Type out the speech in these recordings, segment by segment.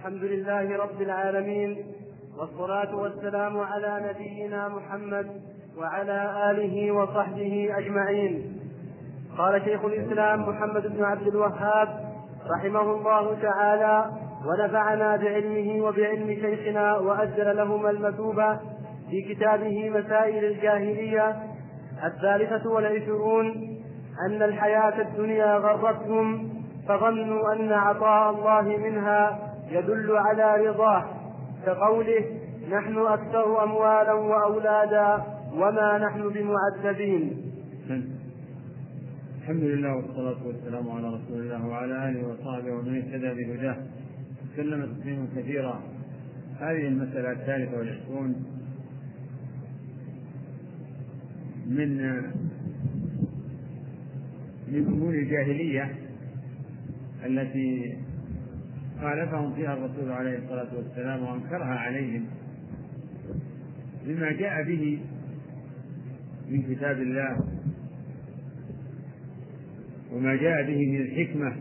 الحمد لله رب العالمين والصلاة والسلام على نبينا محمد وعلى آله وصحبه أجمعين. قال شيخ الإسلام محمد بن عبد الوهاب رحمه الله تعالى ونفعنا بعلمه وبعلم شيخنا وأجل لهما المثوبة في كتابه مسائل الجاهلية الثالثة والعشرون أن الحياة الدنيا غرتهم فظنوا أن عطاء الله منها يدل على رضاه كقوله نحن أكثر أموالا وأولادا وما نحن بمعذبين. الحمد لله والصلاة والسلام على رسول الله وعلى آله وصحبه ومن اهتدى بهداه. وسلم تسليما كثيرا. هذه المسألة الثالثة والعشرون من من أمور الجاهلية التي خالفهم فيها الرسول عليه الصلاة والسلام وأنكرها عليهم بما جاء به من كتاب الله وما جاء به من الحكمة.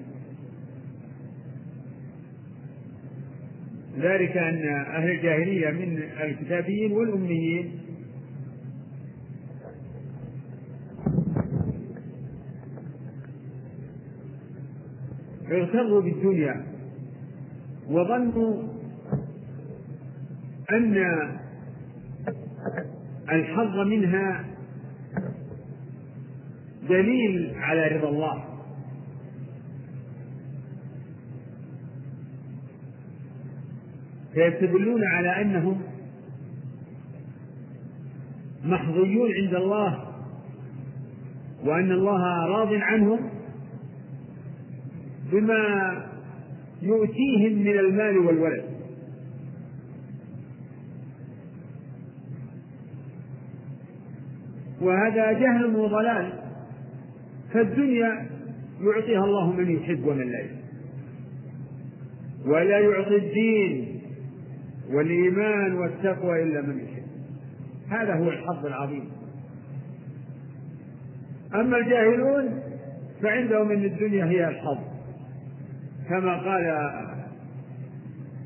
ذلك أن أهل الجاهلية من الكتابيين والأميين اغتروا بالدنيا. وظنوا أن الحظ منها دليل على رضا الله. فيستدلون على أنهم محظيون عند الله وأن الله راض عنهم بما يؤتيهم من المال والولد. وهذا جهل وضلال. فالدنيا يعطيها الله من يحب ومن لا يحب. ولا يعطي الدين والإيمان والتقوى إلا من يحب. هذا هو الحظ العظيم. أما الجاهلون فعندهم أن الدنيا هي الحظ. كما قال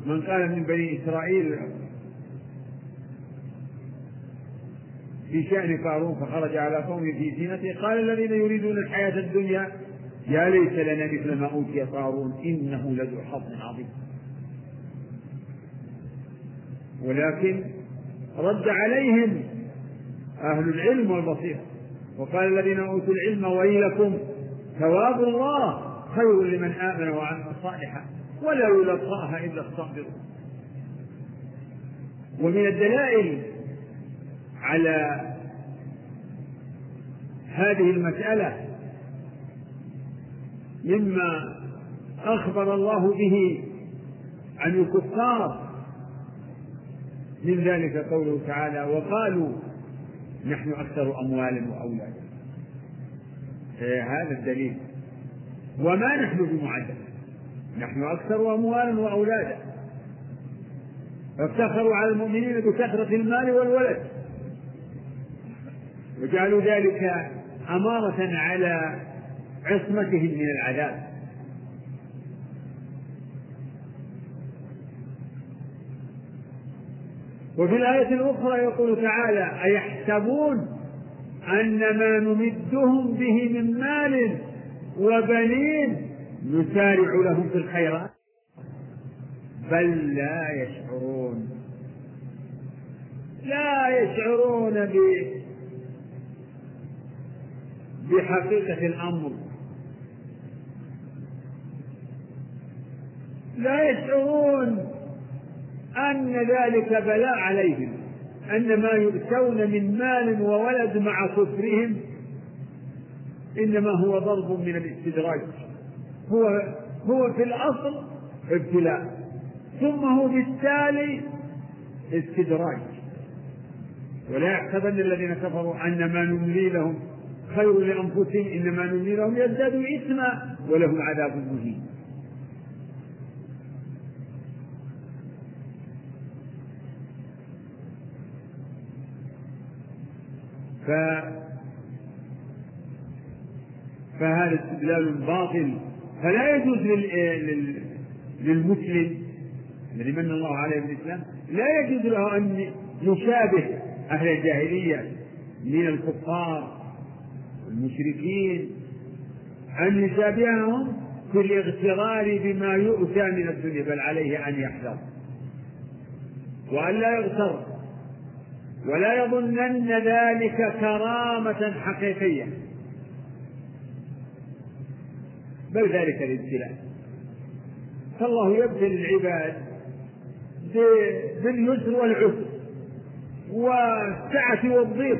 من قال من بني إسرائيل في شأن قارون فخرج على قومه في زينته قال الذين يريدون الحياة الدنيا يا ليت لنا مثل ما أوتي قارون إنه لذو حظ عظيم. ولكن رد عليهم أهل العلم والبصيرة وقال الذين أوتوا العلم ويلكم ثواب الله خير لمن آمن صالحا ولا يلقاها إلا الصابرون ومن الدلائل على هذه المسألة مما أخبر الله به عن الكفار من ذلك قوله تعالى وقالوا نحن أكثر أموالا وأولادا. هذا الدليل. وما نحن بمعذب. نحن أكثر أموالا وأولادا. فافتخروا على المؤمنين بكثرة المال والولد. وجعلوا ذلك أمارة على عصمتهم من العذاب. وفي الآية الأخرى يقول تعالى أيحسبون أن ما نمدهم به من مال وبنين نسارع لهم في الخيرات بل لا يشعرون. لا يشعرون بحقيقة الأمر. لا يشعرون أن ذلك بلاء عليهم أن ما يؤتون من مال وولد مع كفرهم إنما هو ضرب من الإستدراج. هو هو في الأصل ابتلاء ثم هو بالتالي استدراج. ولا يحسبن الذين كفروا أن ما نملي لهم خير لأنفسهم إنما نملي لهم يزدادوا إثما ولهم عذاب مهين. ف فهذا استدلال باطل. فلا يجوز للمسلم الذي من الله عليه بالإسلام لا يجوز له أن يشابه أهل الجاهلية من الكفار والمشركين أن يشابههم في الاغترار بما يؤتى من الدنيا بل عليه أن يحذر. وأن لا يغتر ولا يظنن ذلك كرامة حقيقية. بل ذلك الابتلاء فالله يبتلي العباد باليسر والعسر والسعة والضيق.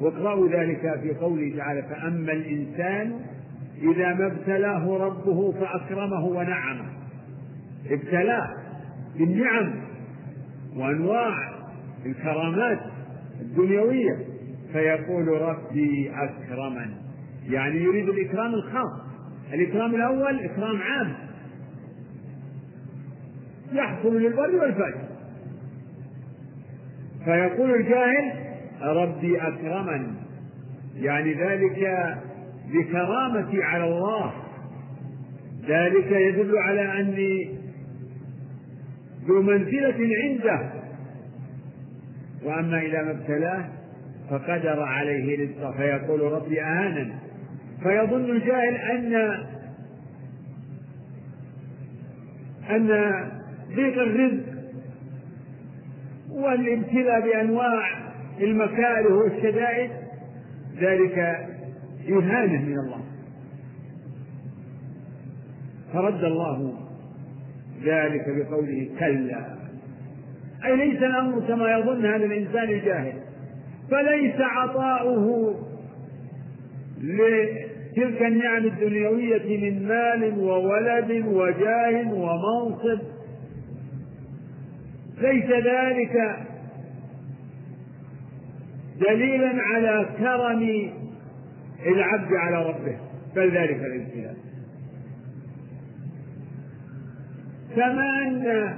واقرأوا ذلك في قوله تعالى فأما الإنسان إذا ما ابتلاه ربه فأكرمه ونعمه. ابتلاه بالنعم وأنواع الكرامات الدنيوية. فيقول ربي أكرمن يعني يريد الإكرام الخاص. الإكرام الأول إكرام عام. يحصل للبر والفجر. فيقول الجاهل ربي أكرمن يعني ذلك بكرامتي على الله. ذلك يدل على أني ذو منزلة عنده. وأما إذا ما ابتلاه فقدر عليه رزقه. فيقول ربي أهانا فيظن الجاهل أن أن ضيق الرزق والابتلاء بأنواع المكاره والشدائد ذلك إهانة من الله. فرد الله ذلك بقوله كلا. أي ليس الأمر كما يظن هذا الإنسان الجاهل فليس عطاؤه لتلك النعم الدنيوية من مال وولد وجاه ومنصب. ليس ذلك دليلا على كرم العبد على ربه بل ذلك الابتلاء. كما أن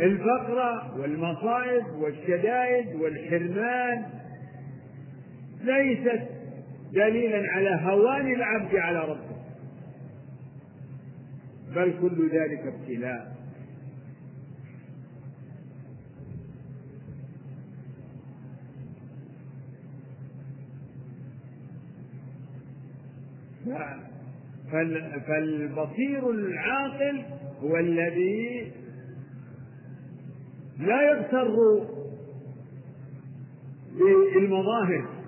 الفقر والمصائب والشدائد والحرمان ليست دليلا على هوان العبد على ربه. بل كل ذلك ابتلاء. فالبصير العاقل هو الذي لا يغتر بالمظاهر.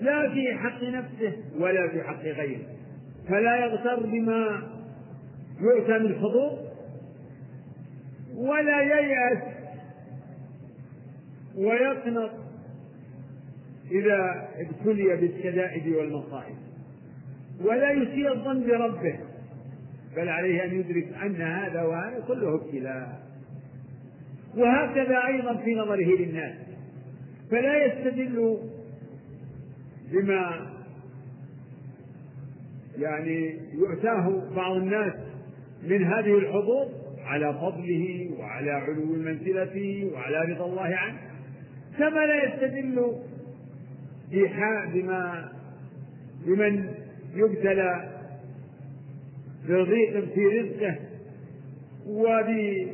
لا في حق نفسه ولا في حق غيره. فلا يغتر بما يؤتى من حظوظ ولا ييأس ويقنط إذا ابتلي بالشدائد والمصائب. ولا يسيء الظن بربه بل عليه أن يدرك أن هذا وهذا كله ابتلاء. وهكذا أيضا في نظره للناس. فلا يستدل بما يعني يؤتاه بعض الناس من هذه الحظوظ على فضله وعلى علو منزلته وعلى رضا الله عنه كما لا يستدل بما بمن يبتلى بضيق في رزقه وبابتلاء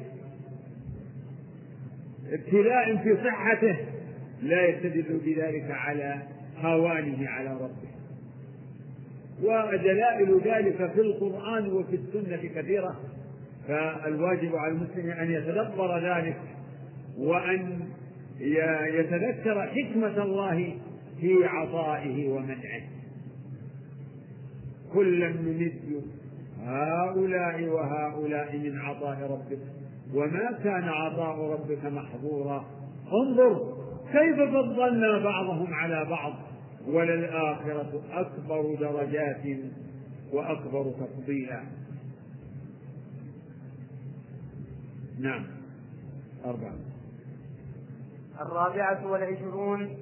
في صحته لا يستدل بذلك على هوانه على ربه. ودلائل ذلك في القرآن وفي السنة كثيرة. فالواجب على المسلم أن يتدبر ذلك وأن يتذكر حكمة الله في عطائه ومنعه. كلا نمد هؤلاء وهؤلاء من عطاء ربك. وما كان عطاء ربك محظورا. انظر كيف فضلنا بعضهم على بعض. وللآخرة أكبر درجات وأكبر تفضيلا. نعم. أربعة. الرابعة والعشرون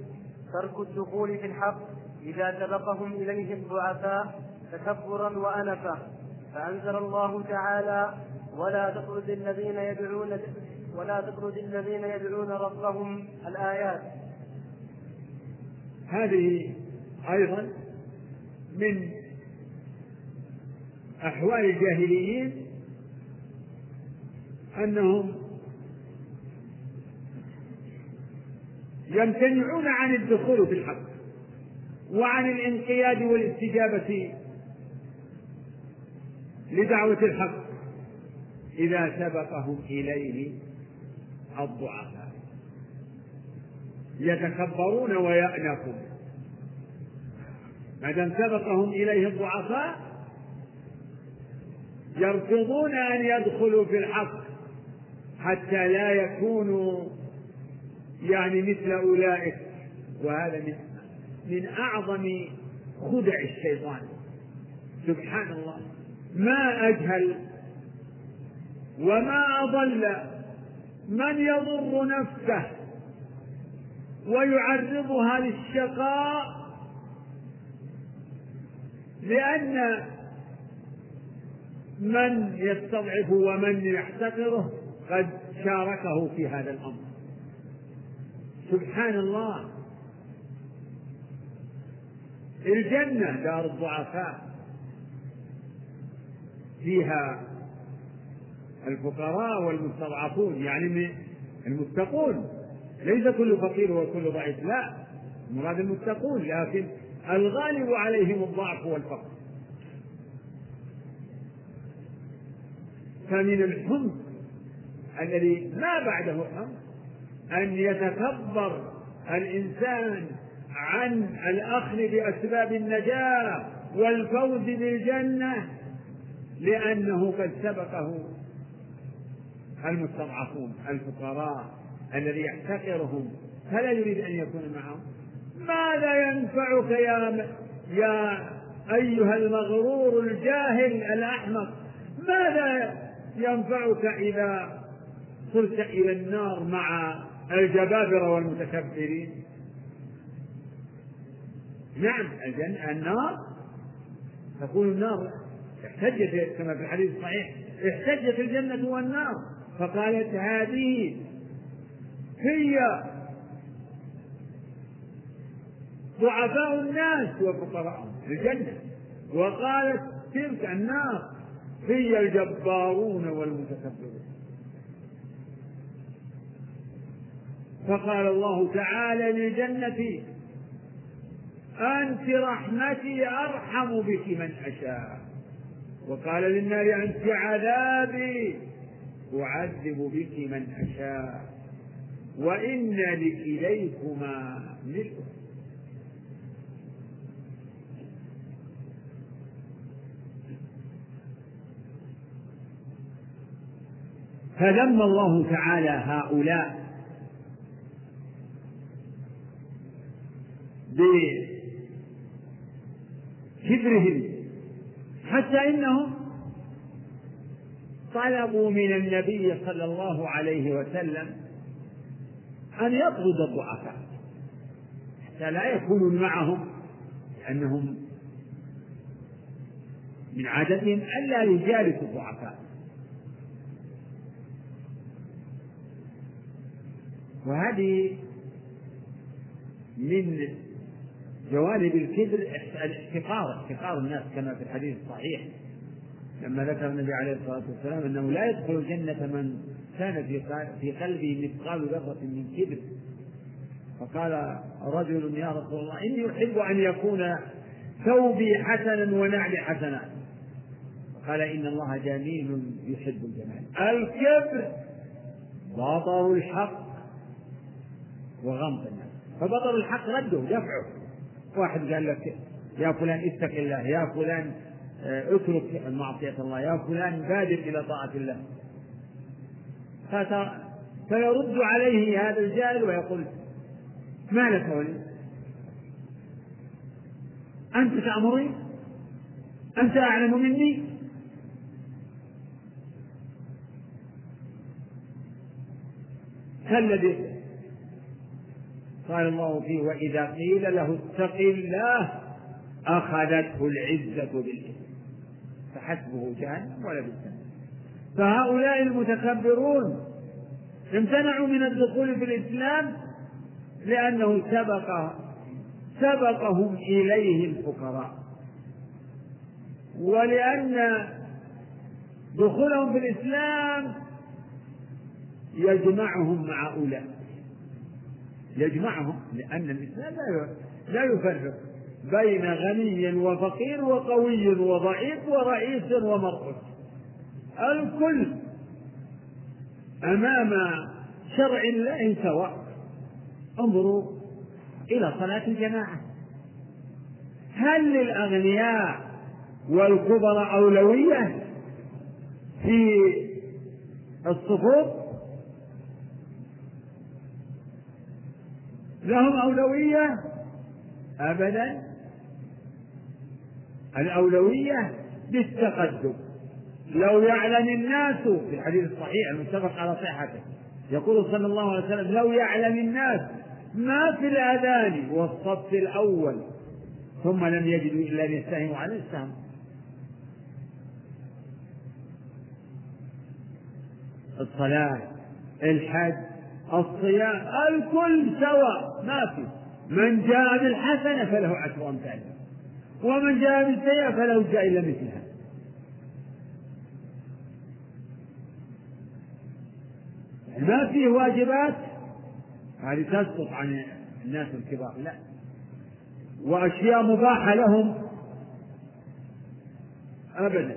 ترك الدخول في الحق. إذا سبقهم إليه الضعفاء تكبرا وأنفا. فأنزل الله تعالى ولا تطرد الذين يدعون ولا تطرد الذين يدعون ربهم الآيات. هذه أيضا من أحوال الجاهليين أنهم يمتنعون عن الدخول في الحق وعن الانقياد والاستجابة لدعوة الحق إذا سبقهم إليه الضعفاء. يتكبرون ويأنفون. ما دام سبقهم إليه الضعفاء يرفضون أن يدخلوا في الحق حتى لا يكونوا يعني مثل أولئك. وهذا من من أعظم خدع الشيطان. سبحان الله. ما أجهل وما أضل من يضر نفسه ويعرضها للشقاء لأن من يستضعف ومن يحتقره قد شاركه في هذا الأمر. سبحان الله. الجنة دار الضعفاء. فيها الفقراء والمستضعفون يعني المتقون. ليس كل فقير وكل ضعيف. لا المراد المتقون لكن الغالب عليهم الضعف والفقر فمن الحمق الذي ما بعده حمق أن يتكبر الإنسان عن الأخذ بأسباب النجاة والفوز بالجنة لأنه قد سبقه المستضعفون الفقراء. الذي يحتقرهم فلا يريد أن يكون معهم. ماذا ينفعك يا يا أيها المغرور الجاهل الأحمق؟ ماذا ينفعك إذا صرت إلى النار مع الجبابرة والمتكبرين؟ نعم الجنة النار. تقول النار احتجت كما في الحديث الصحيح احتجت الجنة والنار فقالت هذه هي ضعفاء الناس وفقراءهم الجنة. وقالت تلك النار هي الجبارون والمتكبرون. فقال الله تعالى للجنة أنت رحمتي أرحم بك من أشاء. وقال للنار أنت عذابي أعذب بك من أشاء. وإن لكليكما ملء. فذم الله تعالى هؤلاء بكبرهم حتى إنهم طلبوا من النبي صلى الله عليه وسلم أن يطرد الضعفاء حتى لا يكونوا معهم لأنهم من عادتهم ألا يجالسوا الضعفاء. وهذه من جوانب الكبر الاحتقار احتقار الناس كما في الحديث الصحيح لما ذكر النبي عليه الصلاة والسلام أنه لا يدخل الجنة من كان في قلبه مثقال ذرة من كبر. فقال رجل يا رسول الله إني أحب أن يكون ثوبي حسنا ونعلي حسنا. قال إن الله جميل يحب الجمال. الكبر بطر الحق وغمط الناس. فبطل الحق رده دفعه. واحد قال لك يا فلان اتق الله يا فلان آه، اترك معصية الله يا فلان بادر إلى طاعة الله. فيرد عليه هذا الجاهل ويقول ما لك ولي؟ أنت تأمرني؟ أنت أعلم مني؟ كالذي قال الله فيه وإذا قيل له اتق الله أخذته العزة بالإثم. فحسبه جهنم ولا بالجنة فهؤلاء المتكبرون امتنعوا من الدخول في الإسلام لأنه سبق سبقهم إليه الفقراء. ولأن دخولهم في الإسلام يجمعهم مع أولئك. يجمعهم لأن الإسلام لا يفرق بين غني وفقير وقوي وضعيف ورئيس ومرؤوس الكل أمام شرع الله سواء. انظروا إلى صلاة الجماعة. هل للأغنياء والكبر أولوية في الصفوف؟ لهم أولوية؟ أبدا. الأولوية بالتقدم. لو يعلم الناس في الحديث الصحيح المتفق على صحته يقول صلى الله عليه وسلم لو يعلم الناس ما في الأذان والصف الأول ثم لم يجدوا إلا أن يستهموا على السهم الصلاة الحج الصيام الكل سواء ما في. من جاء بالحسنة فله عشر أمثالها ومن جاء بالسيئة فله جاء إلا مثلها. ما فيه واجبات؟ هذه تسقط عن الناس الكبار لا. وأشياء مباحة لهم؟ أبدا.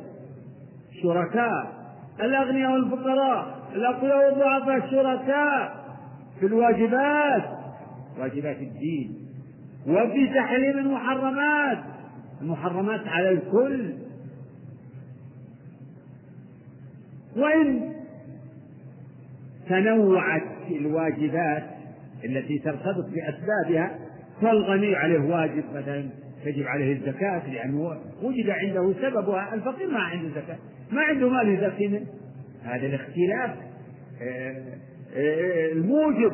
شركاء الأغنياء والفقراء الأقوياء والضعفاء شركاء في الواجبات واجبات الدين. وفي تحريم المحرمات المحرمات على الكل. وإن تنوعت الواجبات التي ترتبط بأسبابها فالغني عليه واجب مثلا تجب عليه الزكاة لأنه وجد عنده سببها الفقير ما عنده زكاة ما عنده مال يزكي منه. هذا الاختلاف آه، آه، الموجب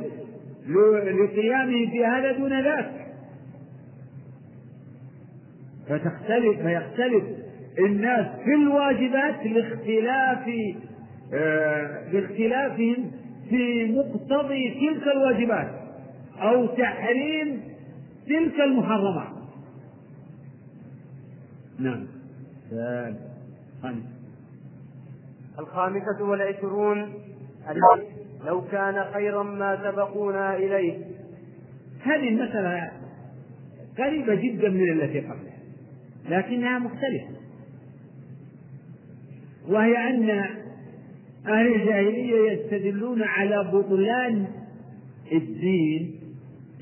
لقيامه في هذا دون ذاك. فتختلف فيختلف الناس في الواجبات لاختلاف آه، في مقتضي تلك الواجبات أو تحريم تلك المحرمات. نعم. خامس. الخامسة والعشرون. لو كان خيرا ما سبقونا إليه. هذه المسألة قريبة جدا من التي قبلها لكنها مختلفة. وهي أن أهل الجاهلية يستدلون على بطلان الدين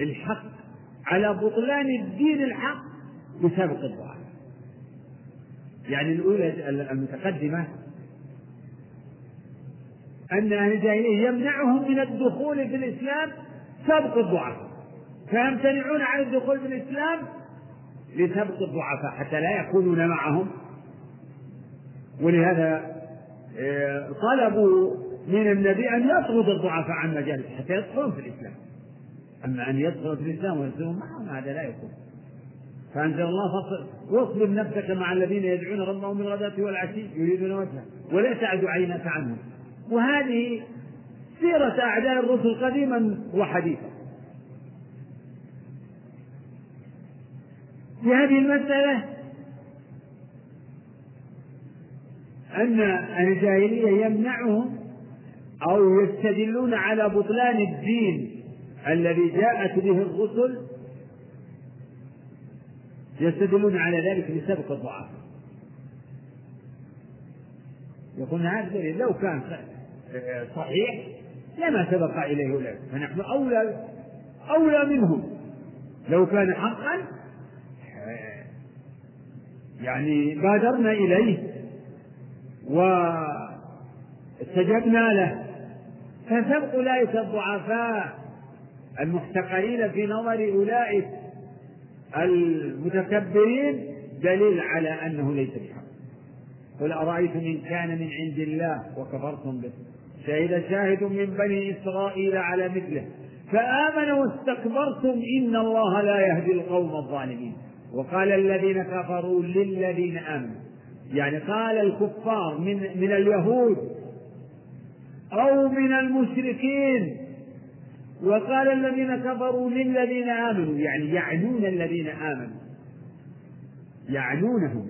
الحق على بطلان الدين الحق بسبق الضعف يعني الأولى المتقدمة أن أهل الجاهلية يمنعهم من الدخول في الإسلام سبق الضعفاء فيمتنعون عن الدخول في الإسلام لسبق الضعفاء حتى لا يكونون معهم. ولهذا طلبوا من النبي أن يطرد الضعفاء عن مجالس حتى يدخلون في الإسلام. أما أن يدخلوا في الإسلام ويصيرون معهم هذا لا يكون. فأنزل الله واصبر نفسك مع الذين يدعون ربهم بالغداة والعشي يريدون وجهه ولا تعد عينك عنهم وهذه سيرة أعداء الرسل قديما وحديثا. في هذه المسألة أن الجاهلية يمنعهم أو يستدلون على بطلان الدين الذي جاءت به الرسل يستدلون على ذلك بسبق الضعاف يقول هذا دليل لو كان صحيح لما سبق إليه أولئك فنحن أولى أولى منهم. لو كان حقا يعني بادرنا إليه. واستجبنا له. فسبق أولئك الضعفاء المحتقرين في نظر أولئك المتكبرين دليل على أنه ليس بحق. قل أرأيتم إن كان من عند الله وكفرتم به. شهد شاهد من بني إسرائيل على مثله. فآمن واستكبرتم إن الله لا يهدي القوم الظالمين. وقال الذين كفروا للذين آمنوا. يعني قال الكفار من من اليهود أو من المشركين وقال الذين كفروا للذين آمنوا يعني يعنون الذين آمنوا يعنونهم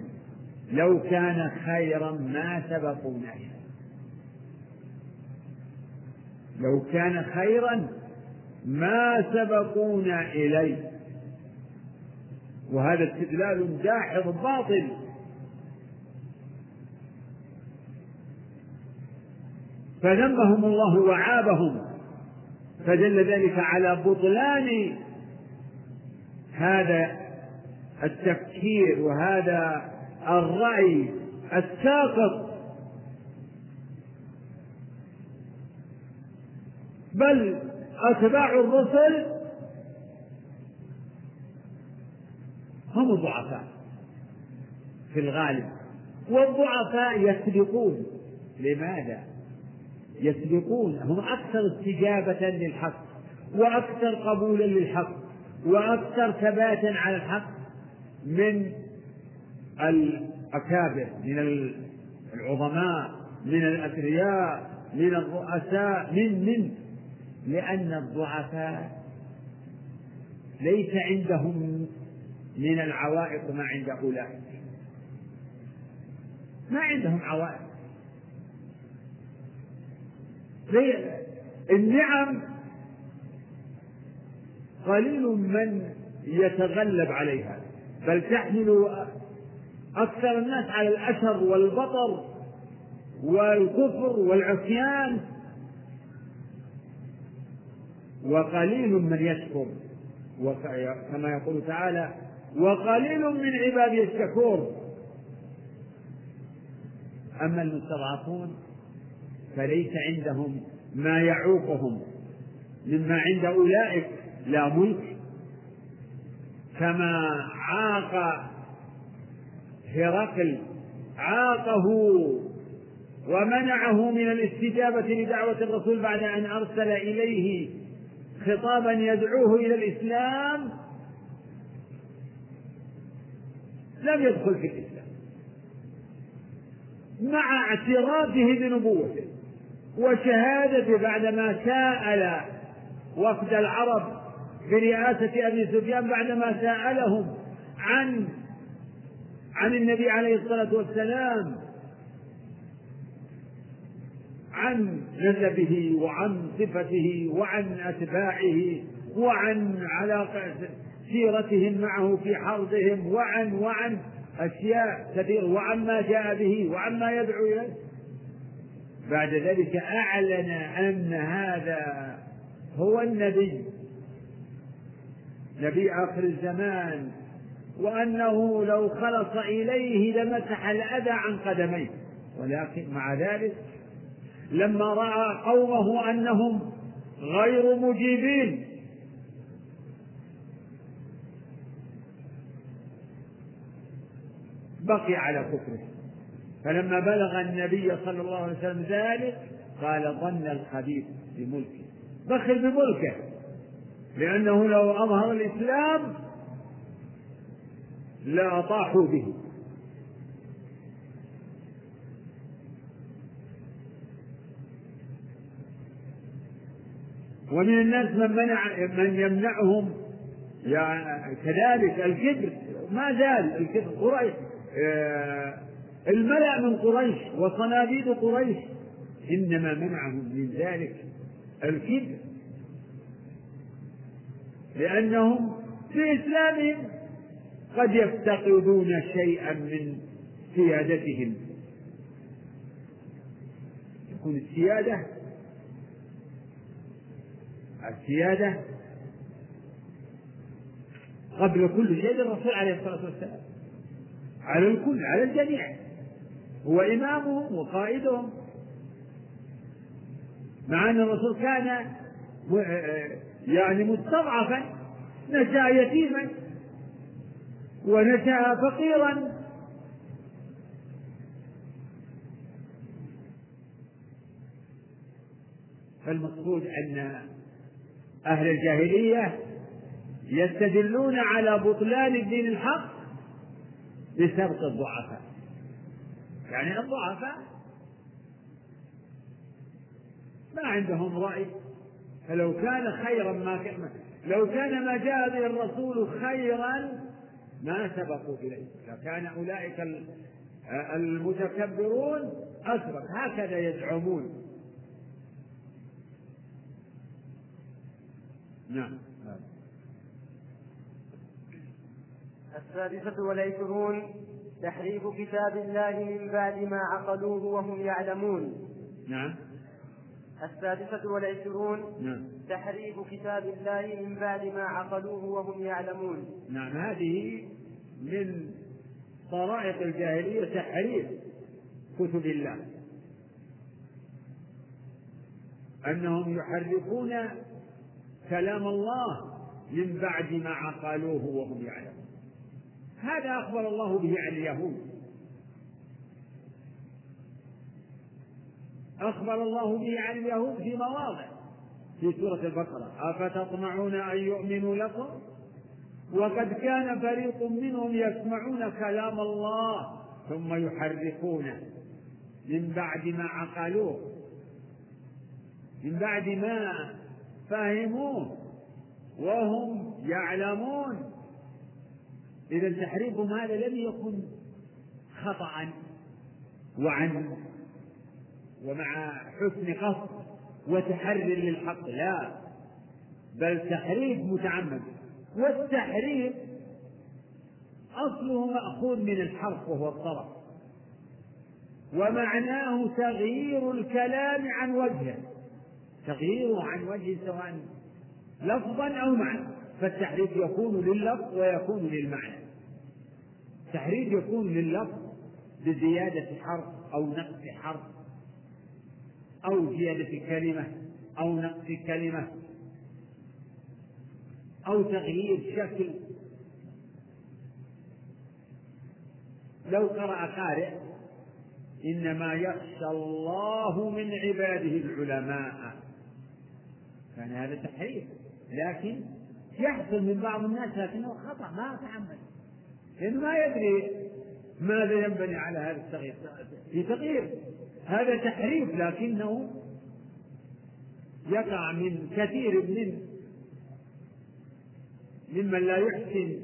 لو كان خيرا ما سبقونا إليه لو كان خيرا ما سبقونا إليه. وهذا استدلال جاحظ باطل. فذمهم الله وعابهم. فدل ذلك على بطلان هذا التفكير وهذا الرأي الساقط. بل أتباع الرسل هم الضعفاء في الغالب. والضعفاء يسبقون لماذا؟ يسبقون هم أكثر استجابة للحق وأكثر قبولا للحق وأكثر ثباتا على الحق من الأكابر من العظماء من الأثرياء من الرؤساء من من؟ لأن الضعفاء ليس عندهم من العوائق ما عند أولئك. ما عندهم عوائق. النعم قليل من يتغلب عليها بل تحمل أكثر الناس على الأثر والبطر والكفر والعصيان. وقليل من يشكر كما يقول تعالى وقليل من عبادي الشكور أما المستضعفون فليس عندهم ما يعوقهم. مما عند أولئك لا ملك. كما عاق هرقل عاقه ومنعه من الاستجابة لدعوة الرسول بعد أن أرسل إليه خطابا يدعوه إلى الإسلام لم يدخل في الإسلام. مع اعترافه بنبوته. وشهادته بعدما سأل وفد العرب برئاسة أبي سفيان بعدما سألهم عن عن النبي عليه الصلاة والسلام عن نسبه وعن صفته وعن أتباعه وعن علاقة سيرتهم معه في حربهم وعن وعن أشياء كثيرة وعن ما جاء به وعن ما يدعو إليه. بعد ذلك أعلن أن هذا هو النبي. نبي آخر الزمان. وأنه لو خلص إليه لمسح الأذى عن قدميه. ولكن مع ذلك لما رأى قومه أنهم غير مجيبين. بقي على كفره. فلما بلغ النبي صلى الله عليه وسلم ذلك قال ظن الخبيث بملكه. بخل بملكه. لأنه لو أظهر الإسلام لأطاحوا به. ومن الناس من منع من يمنعهم يعني كذلك الكبر. ما زال الكبر. قريش آه، الملأ من قريش وصناديد قريش إنما منعهم من ذلك الكبر لأنهم في إسلامهم قد يفتقدون شيئا من سيادتهم. تكون السيادة السيادة قبل كل شيء للرسول عليه الصلاة والسلام. على الكل على الجميع. هو إمامهم وقائدهم مع أن الرسول كان يعني مستضعفا نشأ يتيما ونشأ فقيرا. فالمقصود أن أهل الجاهلية يستدلون على بطلان الدين الحق بسبق الضعفاء. يعني الضعفاء ما عندهم رأي. فلو كان خيرا ما كان لو كان ما جاء به الرسول خيرا ما سبقوا إليه. لكان أولئك المتكبرون أسبق. هكذا يزعمون. نعم. السادسة والعشرون تحريف كتاب الله من بعد ما عقلوه وهم يعلمون. نعم. السادسة والعشرون. نعم. تحريف كتاب الله من بعد ما عقلوه وهم يعلمون. نعم هذه من طرائق الجاهلية تحريف كتب الله. أنهم يحرفون كلام الله من بعد ما عقلوه وهم يعلمون. هذا أخبر الله به عن اليهود. أخبر الله به عن اليهود في مواضع. في سورة البقرة. أفتطمعون أن يؤمنوا لكم؟ وقد كان فريق منهم يسمعون كلام الله ثم يحرفونه. من بعد ما عقلوه. من بعد ما فهموه. وهم يعلمون. إذا تحريفهم هذا لم يكن خطأ وعن ومع حسن قصد وتحري للحق لا. بل تحريف متعمد. والتحريف أصله مأخوذ من الحرف وهو الطرف. ومعناه تغيير الكلام عن وجهه. تغييره عن وجه سواء لفظا أو معنى. فالتحريف يكون لللفظ ويكون للمعنى. التحريف يكون لللفظ بزيادة حرف أو نقص حرف أو زيادة كلمة أو نقص كلمة أو تغيير شكل. لو قرأ قارئ إنما يخشى الله من عباده العلماء. كان هذا تحريف لكن يحصل من بعض الناس لكنه خطأ ما تعمد. لأنه ما يدري ماذا ينبني على هذا التغيير. في تغيير. هذا تحريف لكنه يقع من كثير من ممن لا يحسن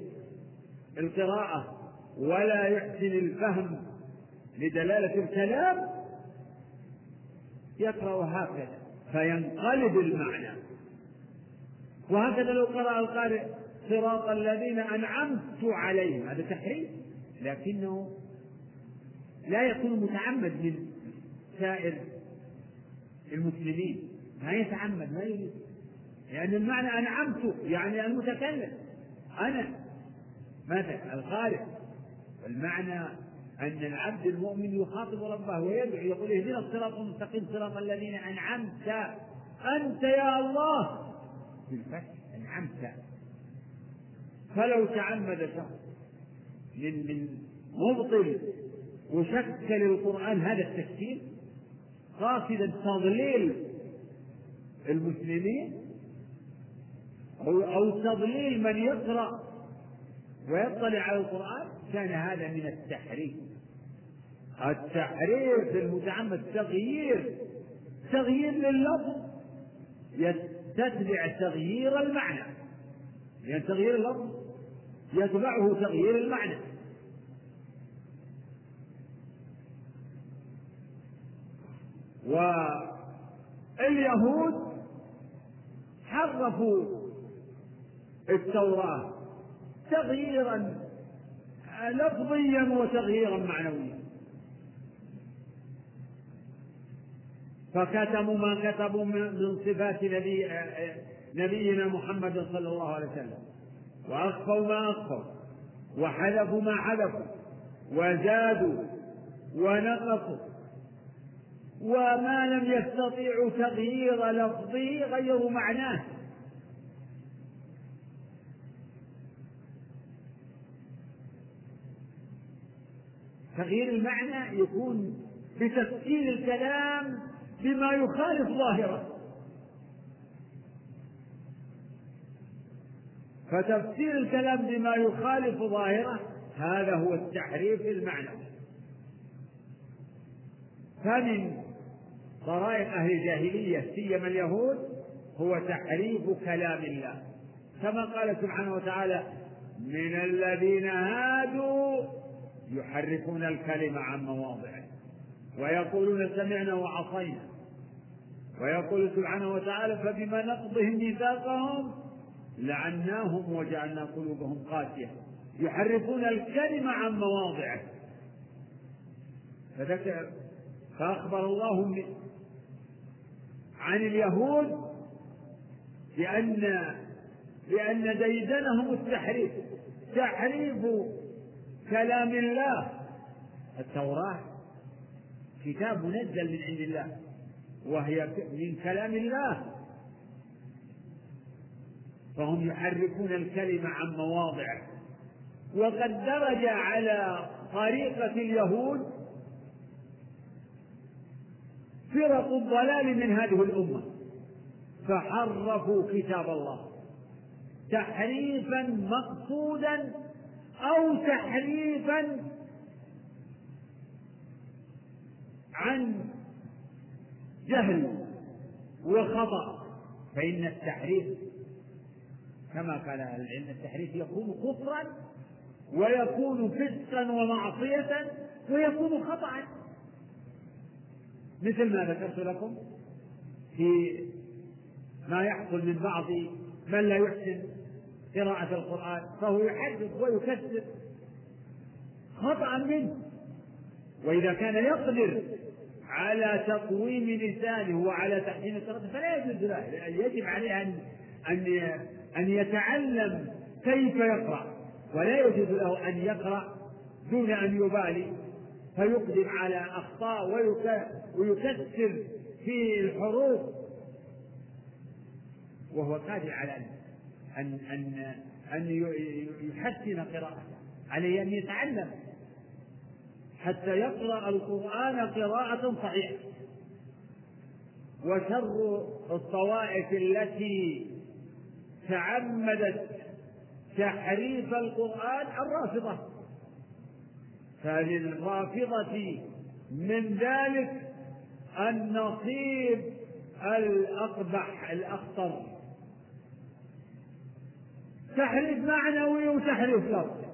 القراءة ولا يحسن الفهم لدلالة الكلام يقرأ هكذا فينقلب المعنى. وهكذا لو قرأ القارئ صراط الذين أنعمت عليهم. هذا تحريف لكنه لا يكون متعمد من سائر المسلمين. ما يتعمد ما يريد لأن يعني المعنى أنعمت يعني المتكلم. أنا ماذا؟ القارئ المعنى أن العبد المؤمن يخاطب ربه ويدعو يقول اهدنا الصراط المستقيم صراط الذين أنعمت. أنت يا الله. بالفتح أنعمت. فلو تعمد شخص من من مبطل وشكل القرآن هذا التشكيل قاصدا تضليل المسلمين أو أو تضليل من يقرأ ويطلع على القرآن كان هذا من التحريف. التحريف المتعمد تغيير تغيير لللفظ يتبع تغيير المعنى. لأن يعني تغيير اللفظ يتبعه تغيير المعنى. واليهود حرفوا التوراة تغييرا لفظيا وتغييرا معنويا. فكتموا ما كتبوا من صفات نبي نبينا محمد صلى الله عليه وسلم. وأخفوا ما أخفوا وحذفوا ما حذفوا وزادوا ونقصوا. وما لم يستطيعوا تغيير لفظه غيروا معناه. تغيير المعنى يكون بتفسير الكلام بما يخالف ظاهره. فتفسير الكلام بما يخالف ظاهره هذا هو التحريف المعنوي فمن طرائق أهل الجاهلية سيما اليهود هو تحريف كلام الله. كما قال سبحانه وتعالى من الذين هادوا يحرفون الكلمة عن مواضعه. ويقولون سمعنا وعصينا. ويقول سبحانه وتعالى فبما نقضهم ميثاقهم لعناهم وجعلنا قلوبهم قاسية. يحرفون الكلمة عن مواضعه. فذكر فأخبر الله عن اليهود بأن بأن ديدنهم التحريف. تحريف كلام الله. التوراة كتاب منزل من عند الله. وهي من كلام الله. فهم يحرفون الكلمة عن مواضعه. وقد درج على طريقة اليهود فرق الضلال من هذه الأمة. فحرفوا كتاب الله. تحريفا مقصودا أو تحريفا عن جهل وخطأ. فإن التحريف كما قال أهل العلم التحريف يكون كفرا ويكون فسقا ومعصية ويكون خطأ. مثل ما ذكرت لكم في ما يحصل من بعض من لا يحسن قراءة القرآن فهو يحرف ويكسر خطأ منه. وإذا كان يقدر على تقويم لسانه وعلى تحسين قراءته فلا يجوز له يجب عليه أن أن أن يتعلم كيف يقرأ ولا يجوز له أن يقرأ دون أن يبالي فيقدم على أخطاء ويكسر في الحروف. وهو قادر على أن أن أن يحسن قراءته عليه أن يتعلم. حتى يقرأ القرآن قراءة صحيحة. وشر الطوائف التي تعمدت تحريف القرآن الرافضة. فللرافضة من ذلك النصيب الأقبح الأخطر. تحريف معنوي وتحريف لفظي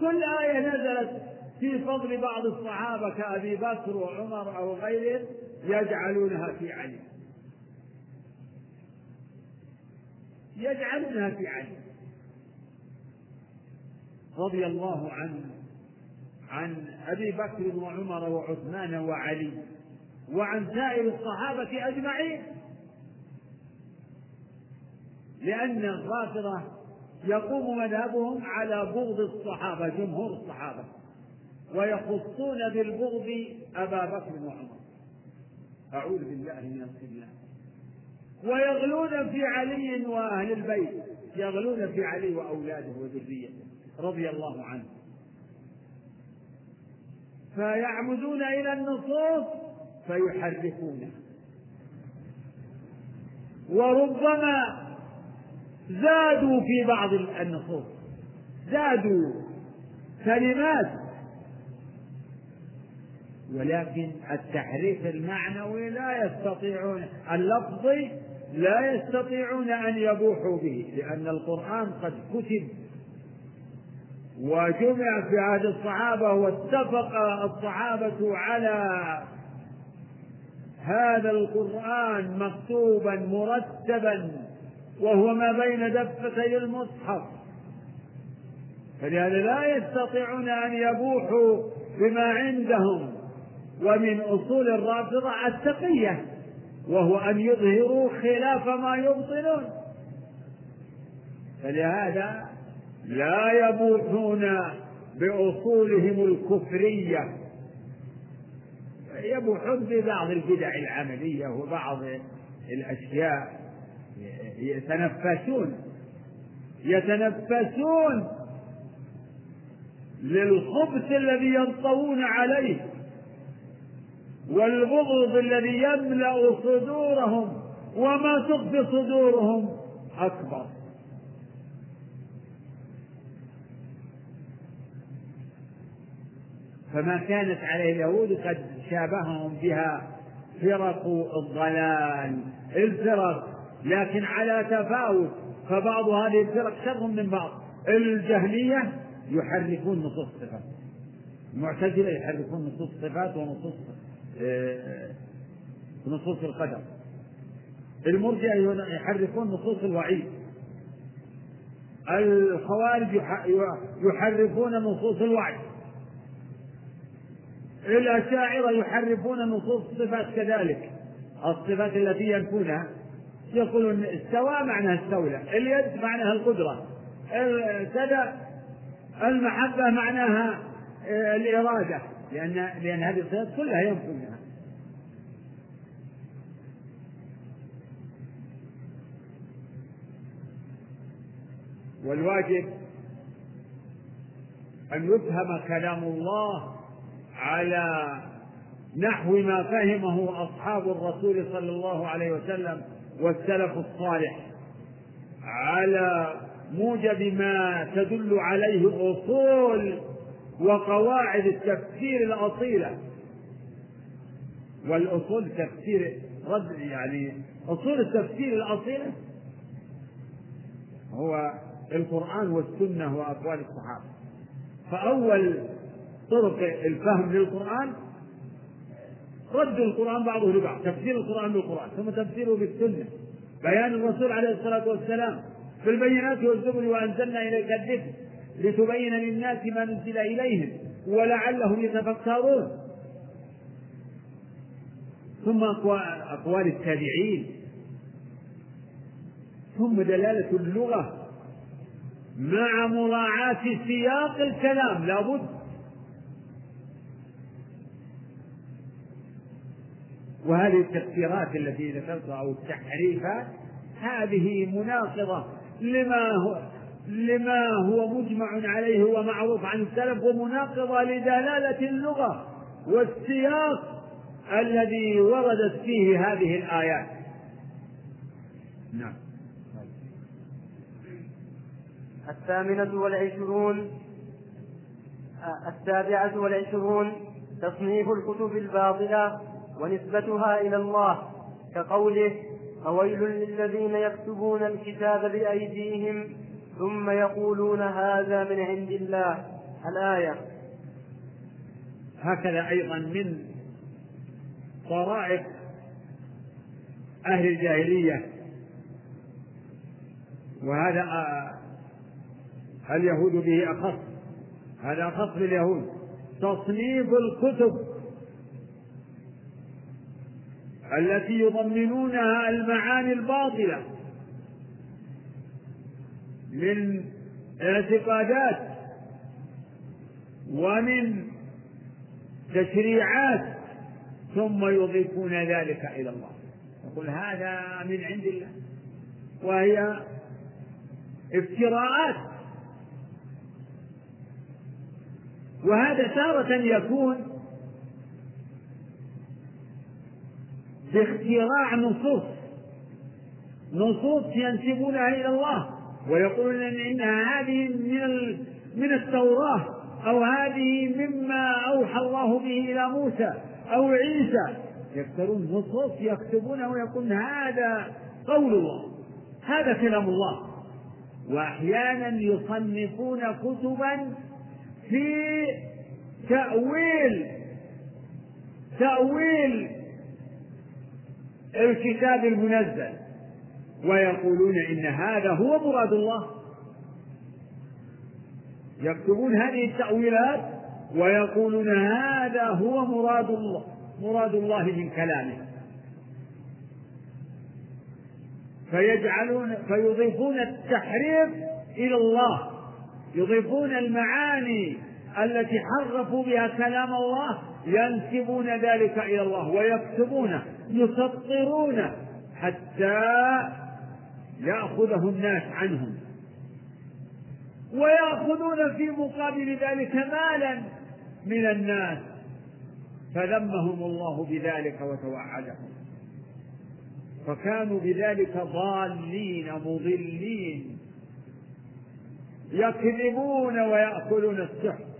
كل آية نزلت في فضل بعض الصحابة كأبي بكر وعمر أو غيرهم يجعلونها في علي يجعلونها في رضي الله عن عن أبي بكر وعمر وعثمان وعلي وعن سائر الصحابة أجمعين. لأن الرافضة يقوم مذهبهم على بغض الصحابة جمهور الصحابة ويخصون بالبغض أبا بكر وعمر. أعوذ بالله من الخذلان ويغلون في علي وأهل البيت. يغلون في علي وأولاده وذريته. رضي الله عنه. فيعمدون إلى النصوص فيحرفونها وربما زادوا في بعض النصوص. زادوا كلمات. ولكن التحريف المعنوي لا يستطيعون. اللفظي لا يستطيعون أن يبوحوا به لأن القرآن قد كتب وجمع في عهد الصحابة واتفق الصحابة على هذا القرآن مكتوبا مرتبا وهو ما بين دفتي المصحف. فلهذا لا يستطيعون أن يبوحوا بما عندهم ومن أصول الرافضة التقية. وهو أن يظهروا خلاف ما يبطلون. فلهذا لا يبوحون بأصولهم الكفرية. يبوحون ببعض البدع العملية وبعض الأشياء. يتنفسون. يتنفسون للخبث الذي ينطوون عليه. والبغض الذي يملأ صدورهم وما تخفي صدورهم. أكبر. فما كانت عليه اليهود قد شابههم بها فرق الضلال الفرق لكن على تفاوت فبعض هذه الفرق شر من بعض. الجهمية يحرفون نصوص الصفات المعتزلة يحرفون نصوص الصفات ونصوص نصوص القدر. المرجئة يحرفون نصوص الوعيد. الخوارج يحرفون نصوص الوعد الأشاعرة يحرفون نصوص الصفات كذلك. الصفات التي ينفونها. يقولون استوى معناها استولى اليد معناها القدرة كذا المحبة معناها آه، الإرادة. لأن لأن هذه الصفات كلها ينفونها والواجب أن يفهم كلام الله على نحو ما فهمه أصحاب الرسول صلى الله عليه وسلم والسلف الصالح على موجب ما تدل عليه أصول وقواعد التفسير الأصيلة. والأصول تفسير رد يعني أصول التفسير الأصيلة هو القرآن والسنة وأقوال الصحابة. فأول طرق الفهم للقرآن رد القرآن بعضه لبعض تفسير القرآن بالقرآن ثم تفسيره بالسنة. بيان الرسول عليه الصلاة والسلام في البينات والزبر وأنزلنا إليك الذكر. لتبين للناس ما نزل إليهم ولعلهم يتفكرون. ثم أقوال التابعين. ثم دلالة اللغة. مع مراعاة سياق الكلام لابد وهذه التفسيرات التي ذكرتها أو التحريفات هذه مناقضة لما هو لما هو مجمع عليه ومعروف عن السلف ومناقضة لدلالة اللغة والسياق الذي وردت فيه هذه الآيات. نعم. الثامنة والعشرون السابعة والعشرون تصنيف الكتب الباطلة ونسبتها إلى الله كقوله فويل للذين يكتبون الكتاب بأيديهم ثم يقولون هذا من عند الله. الآية. هكذا أيضا من طرائق أهل الجاهلية. وهذا اليهود به أخص؟ هذا أخص باليهود. تصنيف الكتب التي يضمنونها المعاني الباطلة. من اعتقادات ومن تشريعات ثم يضيفون ذلك إلى الله. يقول هذا من عند الله. وهي افتراءات. وهذا تارة يكون باختراع نصوص. نصوص ينسبونها إلى الله. ويقولون إنها هذه من من التوراة أو هذه مما أوحى الله به إلى موسى أو عيسى. يكتبون نصوص يكتبونها ويقولون هذا قول الله هذا كلام الله. وأحيانا يصنفون كتبا في تأويل تأويل الكتاب المنزل. ويقولون إن هذا هو مراد الله. يكتبون هذه التأويلات ويقولون هذا هو مراد الله مراد الله من كلامه. فيجعلون فيضيفون التحريف إلى الله يضيفون المعاني التي حرفوا بها كلام الله ينسبون ذلك إلى الله ويكتبونه يسطرونه حتى يأخذه الناس عنهم. ويأخذون في مقابل ذلك مالا من الناس. فذمهم الله بذلك وتوعدهم. فكانوا بذلك ضالين مضلين. يكذبون ويأكلون السحت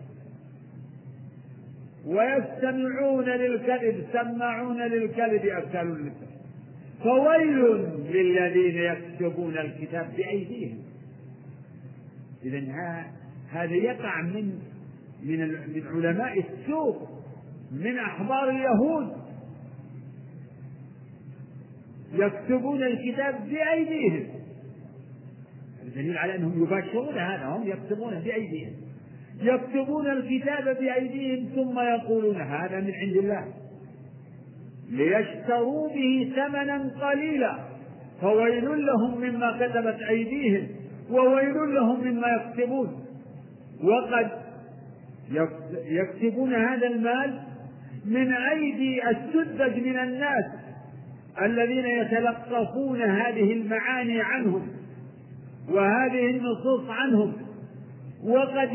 ويستمعون للكذب سماعون للكذب أكلون للسحت فويل للذين يكتبون الكتاب بأيديهم. إذا هذا يقع من من من علماء السوق من أحبار اليهود. يكتبون الكتاب بأيديهم. الدليل على أنهم يباشرون هذا هم يكتبونه بأيديهم. يكتبون الكتاب بأيديهم ثم يقولون هذا من عند الله. ليشتروا به ثمنا قليلا. فويل لهم مما كتبت أيديهم وويل لهم مما يكتبون وقد يكتبون هذا المال من أيدي السذج من الناس الذين يتلقفون هذه المعاني عنهم وهذه النصوص عنهم. وقد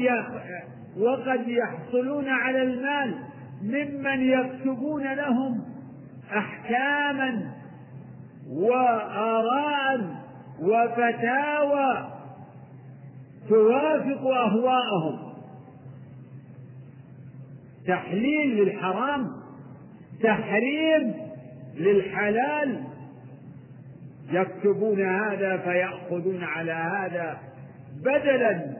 وقد يحصلون على المال ممن يكتبون لهم أحكاما وآراء وفتاوى توافق أهواءهم. تحليل للحرام تحريم للحلال. يكتبون هذا فيأخذون على هذا بدلا.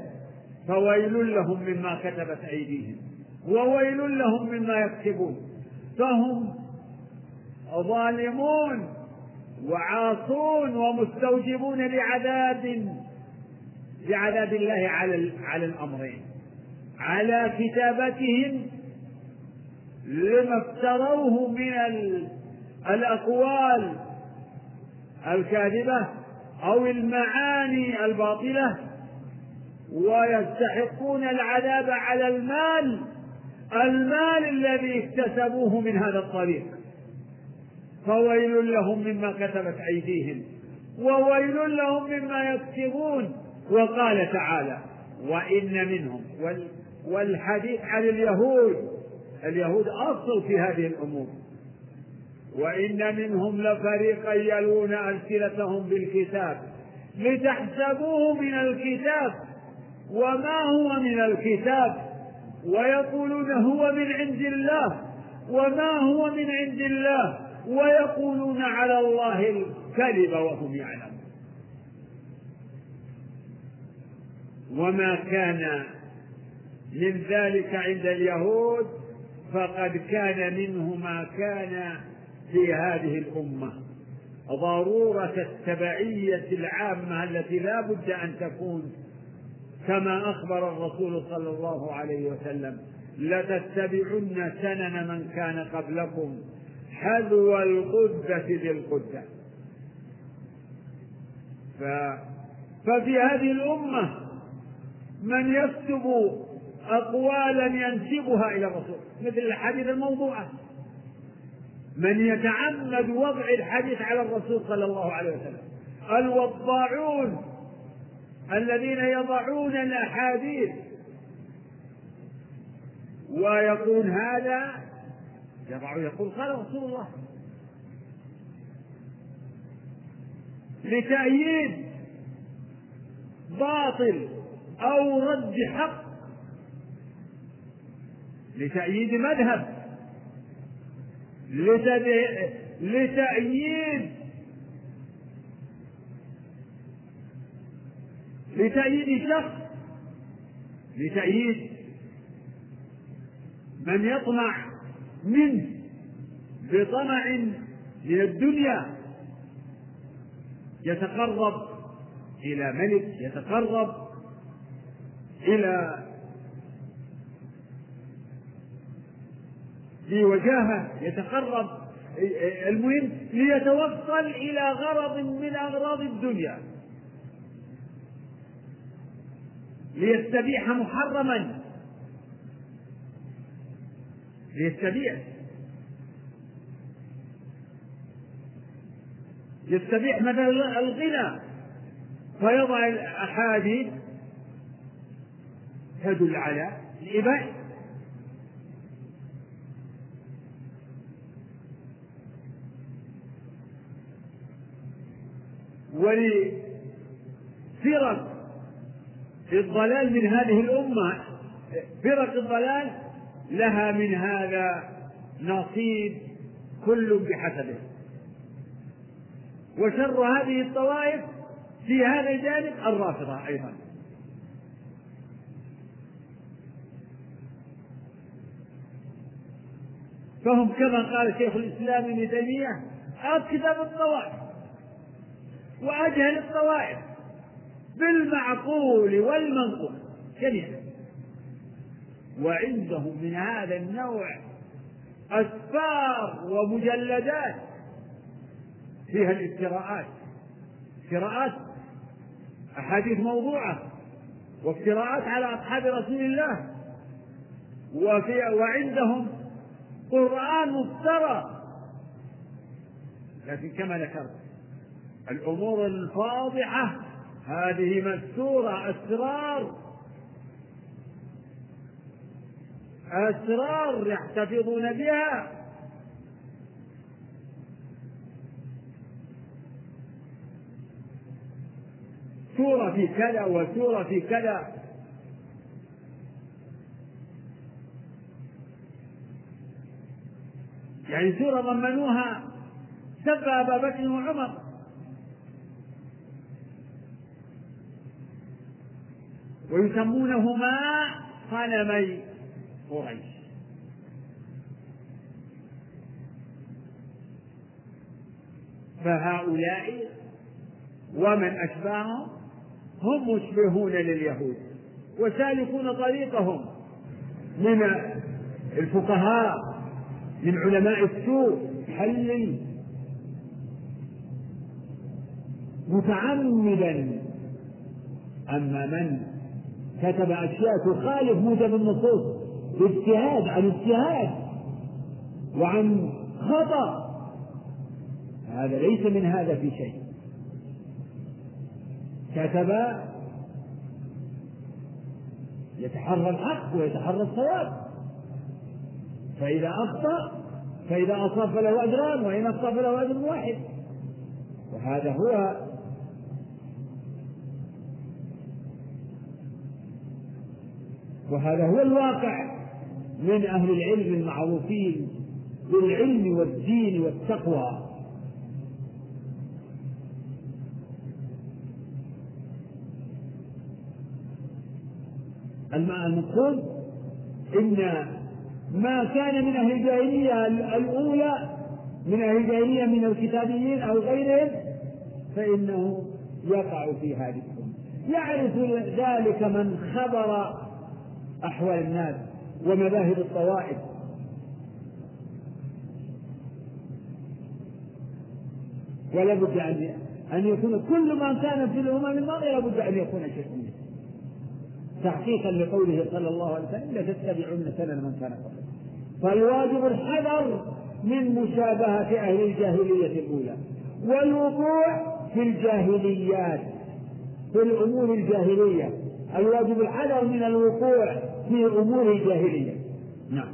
فويل لهم مما كتبت أيديهم وويل لهم مما يكتبون. فهم ظالمون وعاصون ومستوجبون لعذاب لعذاب الله على على الأمرين. على كتابتهم لما افتروه من الأقوال الكاذبة أو المعاني الباطلة ويستحقون العذاب على المال المال الذي اكتسبوه من هذا الطريق. فويل لهم مما كتبت أيديهم وويل لهم مما يكسبون وقال تعالى وإن منهم والحديث عن اليهود اليهود أصل في هذه الأمور وإن منهم لفريقا يلون ألسنتهم بالكتاب لتحسبوه من الكتاب وما هو من الكتاب ويقولون هو من عند الله وما هو من عند الله ويقولون على الله الكذب وهم يعلمون. وما كان من ذلك عند اليهود فقد كان منه ما كان في هذه الأمة. ضرورة التبعية العامة التي لا بد أن تكون. كما أخبر الرسول صلى الله عليه وسلم لتتبعن سنن من كان قبلكم حذو القدة بالقدة ف... ففي هذه الأمة من يكتب أقوالا ينسبها إلى الرسول مثل الحديث الموضوعة. من يتعمد وضع الحديث على الرسول صلى الله عليه وسلم. الوضاعون الذين يضعون الأحاديث. ويقول هذا يضع يقول قال رسول الله. لتأييد باطل أو رد حق. لتأييد مذهب. لتأييد. لتأييد شخص. لتأييد من يطمع منه بطمع من الدنيا يتقرب إلى ملك يتقرب إلى ذي وجاهة يتقرب المهم ليتوصل إلى غرض من أغراض الدنيا. ليستبيح محرما. ليستبيح يستبيح مثلا الغنى فيضع الأحاديث تدل على الإباحة ولفرق الضلال من هذه الأمة فرق الضلال لها من هذا نصيب كل بحسبه. وشر هذه الطوائف في هذا الجانب الرافضة أيضا. فهم كما قال شيخ الإسلام ابن تيمية أكذب الطوائف وأجهل الطوائف بالمعقول والمنقول. جميعا. وعندهم من هذا النوع أسفار ومجلدات فيها الافتراءات. افتراءات أحاديث موضوعة وافتراءات على أصحاب رسول الله. وفي وعندهم قرآن مفترى. لكن كما ذكرت الأمور الفاضحة هذه مستورة أسرار أسرار يحتفظون بها. سورة في كذا وسورة في كذا. يعني سورة ضمنوها سب أبا بكر وعمر. ويسمونهما صنمي قريش فهؤلاء ومن أشباههم هم مشبهون لليهود وسالكون طريقهم من الفقهاء من علماء السوء حل متعمدا أما من كتب أشياء تخالف موجب النصوص. باجتهاد عن اجتهاد وعن خطأ. هذا ليس من هذا في شيء. كتب يتحرى الحق ويتحرى الصواب فإذا أخطأ فإذا أصاب فله أجران وإن أخطأ فله أجر واحد. وهذا هو وهذا هو الواقع. من أهل العلم المعروفين بالعلم والدين والتقوى. المقصود إن ما كان من أهل الجاهلية الأولى من أهل الجاهلية من الكتابيين أو غيرهم فإنه يقع في هذه يعرف ذلك من خبر أحوال الناس. ومذاهب الطوائف. ولا بد أن أن يكون كل ما كان في الأمم الماضية لا بد أن يكون شيء منه. تحقيقا لقوله صلى الله عليه وسلم لا تتبعون سنن من كان قبلكم. فالواجب الحذر من مشابهة أهل الجاهلية الأولى والوقوع في الجاهليات في الأمور الجاهلية. الواجب الحذر من الوقوع في أمور الجاهلية. نعم.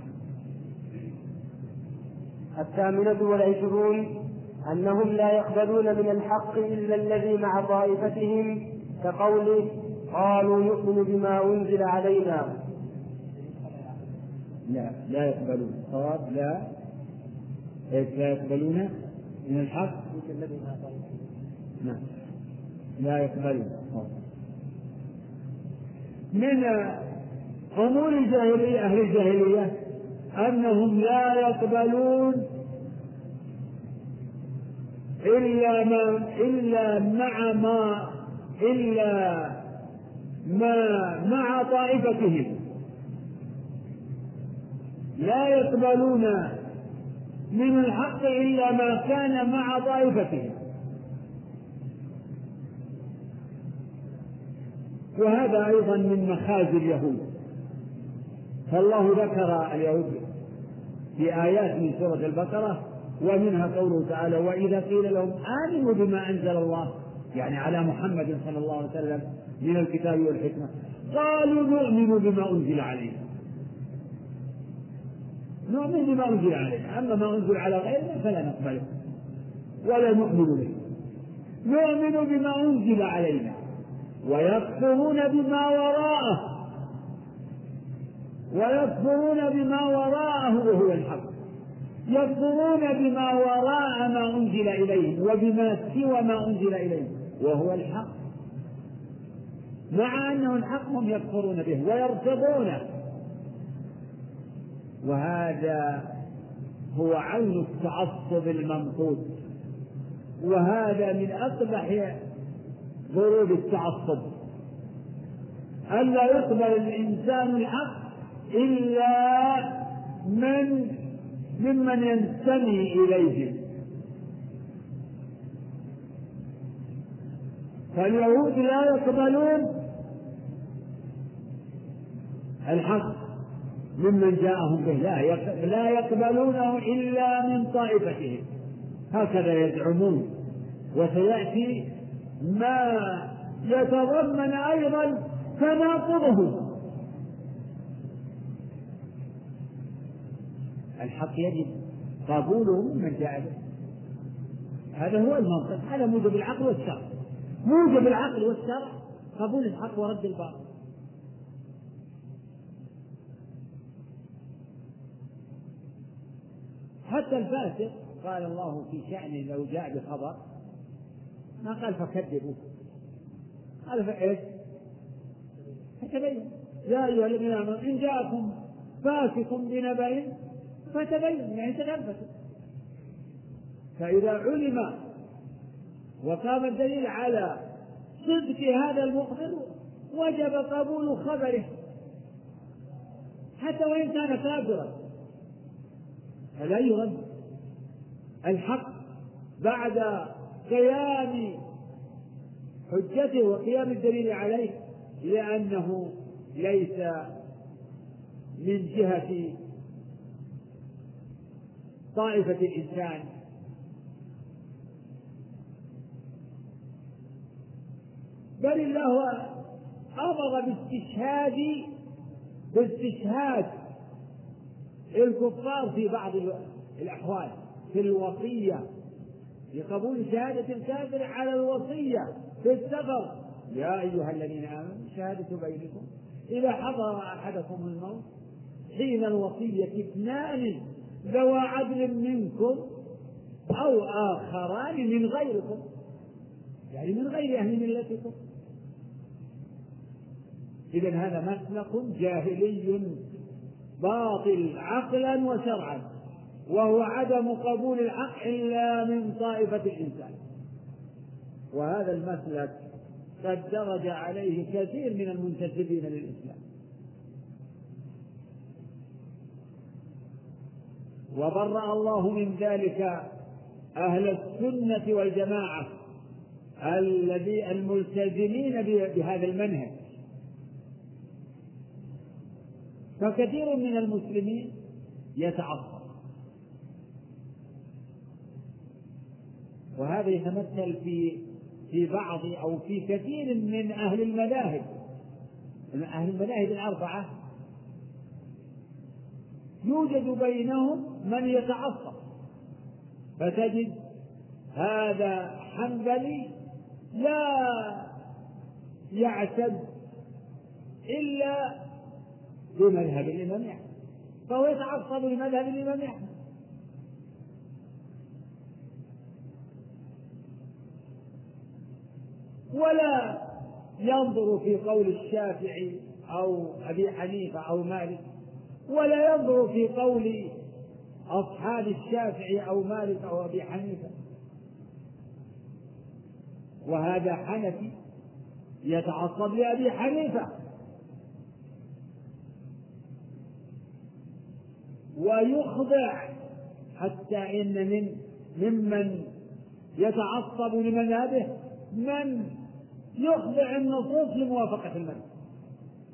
الثامنة والعشرون أنهم لا يقبلون من الحق إلا الذي مع طائفتهم كقوله قالوا نؤمن بما أنزل علينا. لا لا يقبلون. صواب لا. لا يقبلون من الحق؟ نعم. لا يقبلون. من أمور الجاهلية أهل الجاهلية أنهم لا يقبلون إلا ما إلا مع ما إلا ما مع طائفتهم. لا يقبلون من الحق إلا ما كان مع طائفتهم. وهذا أيضا من مخازي اليهود. فالله ذكر اليهود في آيات من سورة البقرة ومنها قوله تعالى وإذا قيل لهم آمنوا بما أنزل الله يعني على محمد صلى الله عليه وسلم من الكتاب والحكمة قالوا نؤمن بما أنزل علينا. نؤمن بما أنزل علينا أما ما أنزل على غيرنا فلا نقبله ولا نؤمن به. نؤمن بما أنزل علينا ويكفرون بما وراءه. ويكفرون بما وراءه وهو الحق. يكفرون بما وراء ما أنزل إليهم وبما سوى ما أنزل إليهم وهو الحق. مع أنه الحق هم يكفرون به ويرفضونه وهذا هو عين التعصب المنقود وهذا من أقبح ضروب التعصب. ألا يقبل الإنسان الحق إلا من ممن ينتمي إليهم فاليهود لا يقبلون الحق. ممن جاءهم به لا لا يقبلونه إلا من طائفتهم. هكذا يزعمون. وسيأتي ما يتضمن أيضا تناقضه الحق يجب قبوله ممن جاء به. هذا هو المنطق. هذا موجب العقل والشرع. موجب العقل والشرع قبول الحق ورد الباطل. حتى الفاسق قال الله في شأنه لو جاء بخبر ما قال فكذبوا قال فإيش؟ فتبين يا أيها الذين آمنوا إن جاءكم فاسق بنبأ فتبين يعني تثبتوا فإذا علم وقام الدليل على صدق هذا المخبر وجب قبول خبره. حتى وإن كان كافرا. فلا يرد الحق بعد قيام حجته وقيام الدليل عليه لأنه ليس من جهة طائفة الإنسان. بل الله أمر باستشهاد باستشهاد الكفار في بعض الأحوال في الوصية. لقبول شهادة الكافر على الوصية في السفر. يا أيها الذين آمنوا شهادة بينكم. إذا حضر أحدكم الموت حين الوصية اثنان ذوى عدل منكم أو آخران من غيركم. يعني من غير أهل ملتكم. إذا هذا مسلك جاهلي باطل عقلا وشرعا وهو عدم قبول الحق إلا من طائفة الإنسان. وهذا المسلك قد درج عليه كثير من المنتسبين للإسلام. وبرأ الله من ذلك أهل السنة والجماعة الذي الملتزمين بهذا المنهج. فكثير من المسلمين يتعصب. وهذا يتمثل في في بعض أو في كثير من أهل المذاهب. أهل المذاهب الأربعة يوجد بينهم من يتعصب. فتجد هذا حنبلي لا يعتد إلا بمذهب الإمام أحمد. فهو يتعصب لمذهب الإمام أحمد. ولا ينظر في قول الشافعي أو أبي حنيفة أو مالك ولا ينظر في قول أصحاب الشافعي أو مالك أو أبي حنيفة. وهذا حنفي يتعصب لأبي حنيفة. ويخضع حتى إن من ممن يتعصب لمذهبه من يخضع النصوص لموافقة المذهب.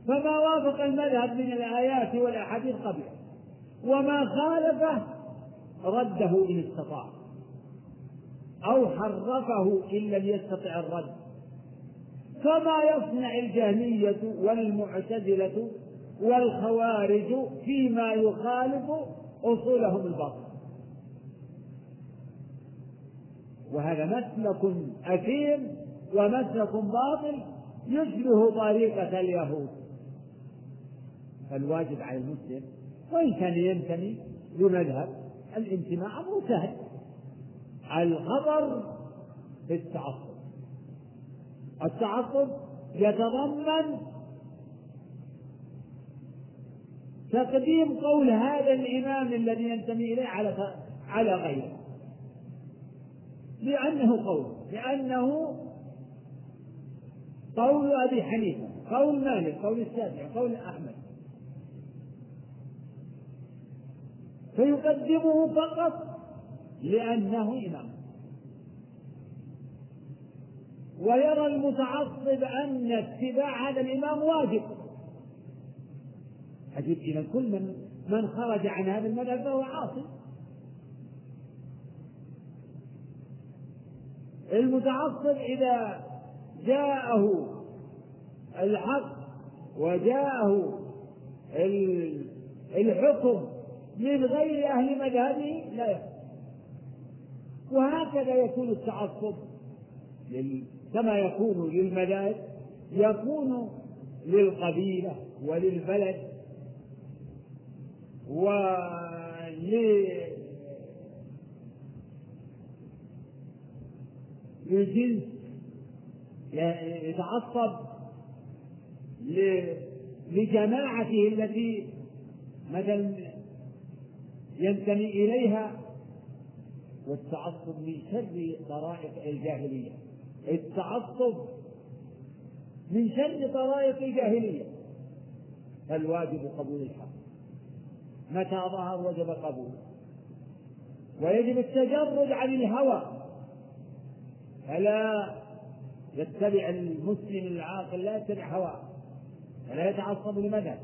فما وافق المذهب من الآيات والأحاديث قبله وما خالفه رده إن استطاع. أو حرفه إن لم يستطع الرد. كما يصنع الجهمية والمعتزلة والخوارج فيما يخالف أصولهم الباطلة وهذا مسلك أثيم ومسلك باطل يشبه طريقة اليهود. فالواجب على المسلم وإن كان ينتمي لمذهب الانتماء أمر سهل. الخبر في التعصب. التعصب يتضمن تقديم قول هذا الإمام الذي ينتمي إليه على على غيره. لأنه قول لأنه قول أبي حنيفة قول مالك قول الشافعي قول أحمد. فيقدمه فقط لأنه إمام. ويرى المتعصب أن اتباع هذا الإمام واجب. أجد إذا كل من من خرج عن هذا المذهب فهو عاصي. المتعصب إذا جاءه الحق وجاءه الحكم من غير أهل مذهبه لا يحكم وهكذا يكون التعصب كما يكون للمذاهب يكون للقبيلة وللبلد للجنس. يتعصب لجماعته التي مثلا ينتمي إليها والتعصب من شر طرائق الجاهلية. التعصب من شر طرائق الجاهلية. فالواجب قبول الحق. متى ظهر وجب قبوله ويجب التجرد عن الهوى. فلا يتبع المسلم العاقل لا يتبع هواه. ولا يتعصب لمذهب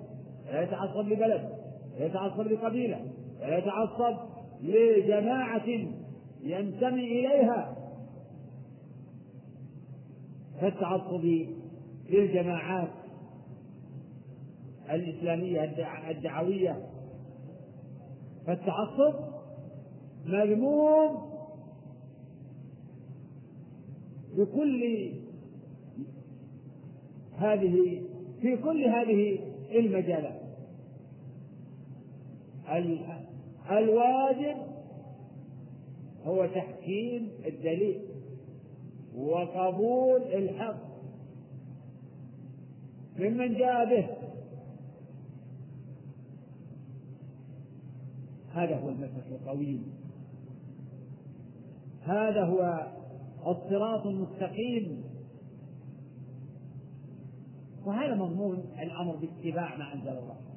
ولا يتعصب لبلد ولا يتعصب لقبيلة. ولا يتعصب لجماعة ينتمي إليها. كالتعصب للجماعات الإسلامية الدعوية. فالتعصب مذموم بكل هذه في كل هذه المجالات. الواجب هو تحكيم الدليل وقبول الحق. ممن جاء به هذا هو المسح القويم هذا هو الصراط المستقيم. وهذا مضمون الأمر باتباع ما أنزل الله.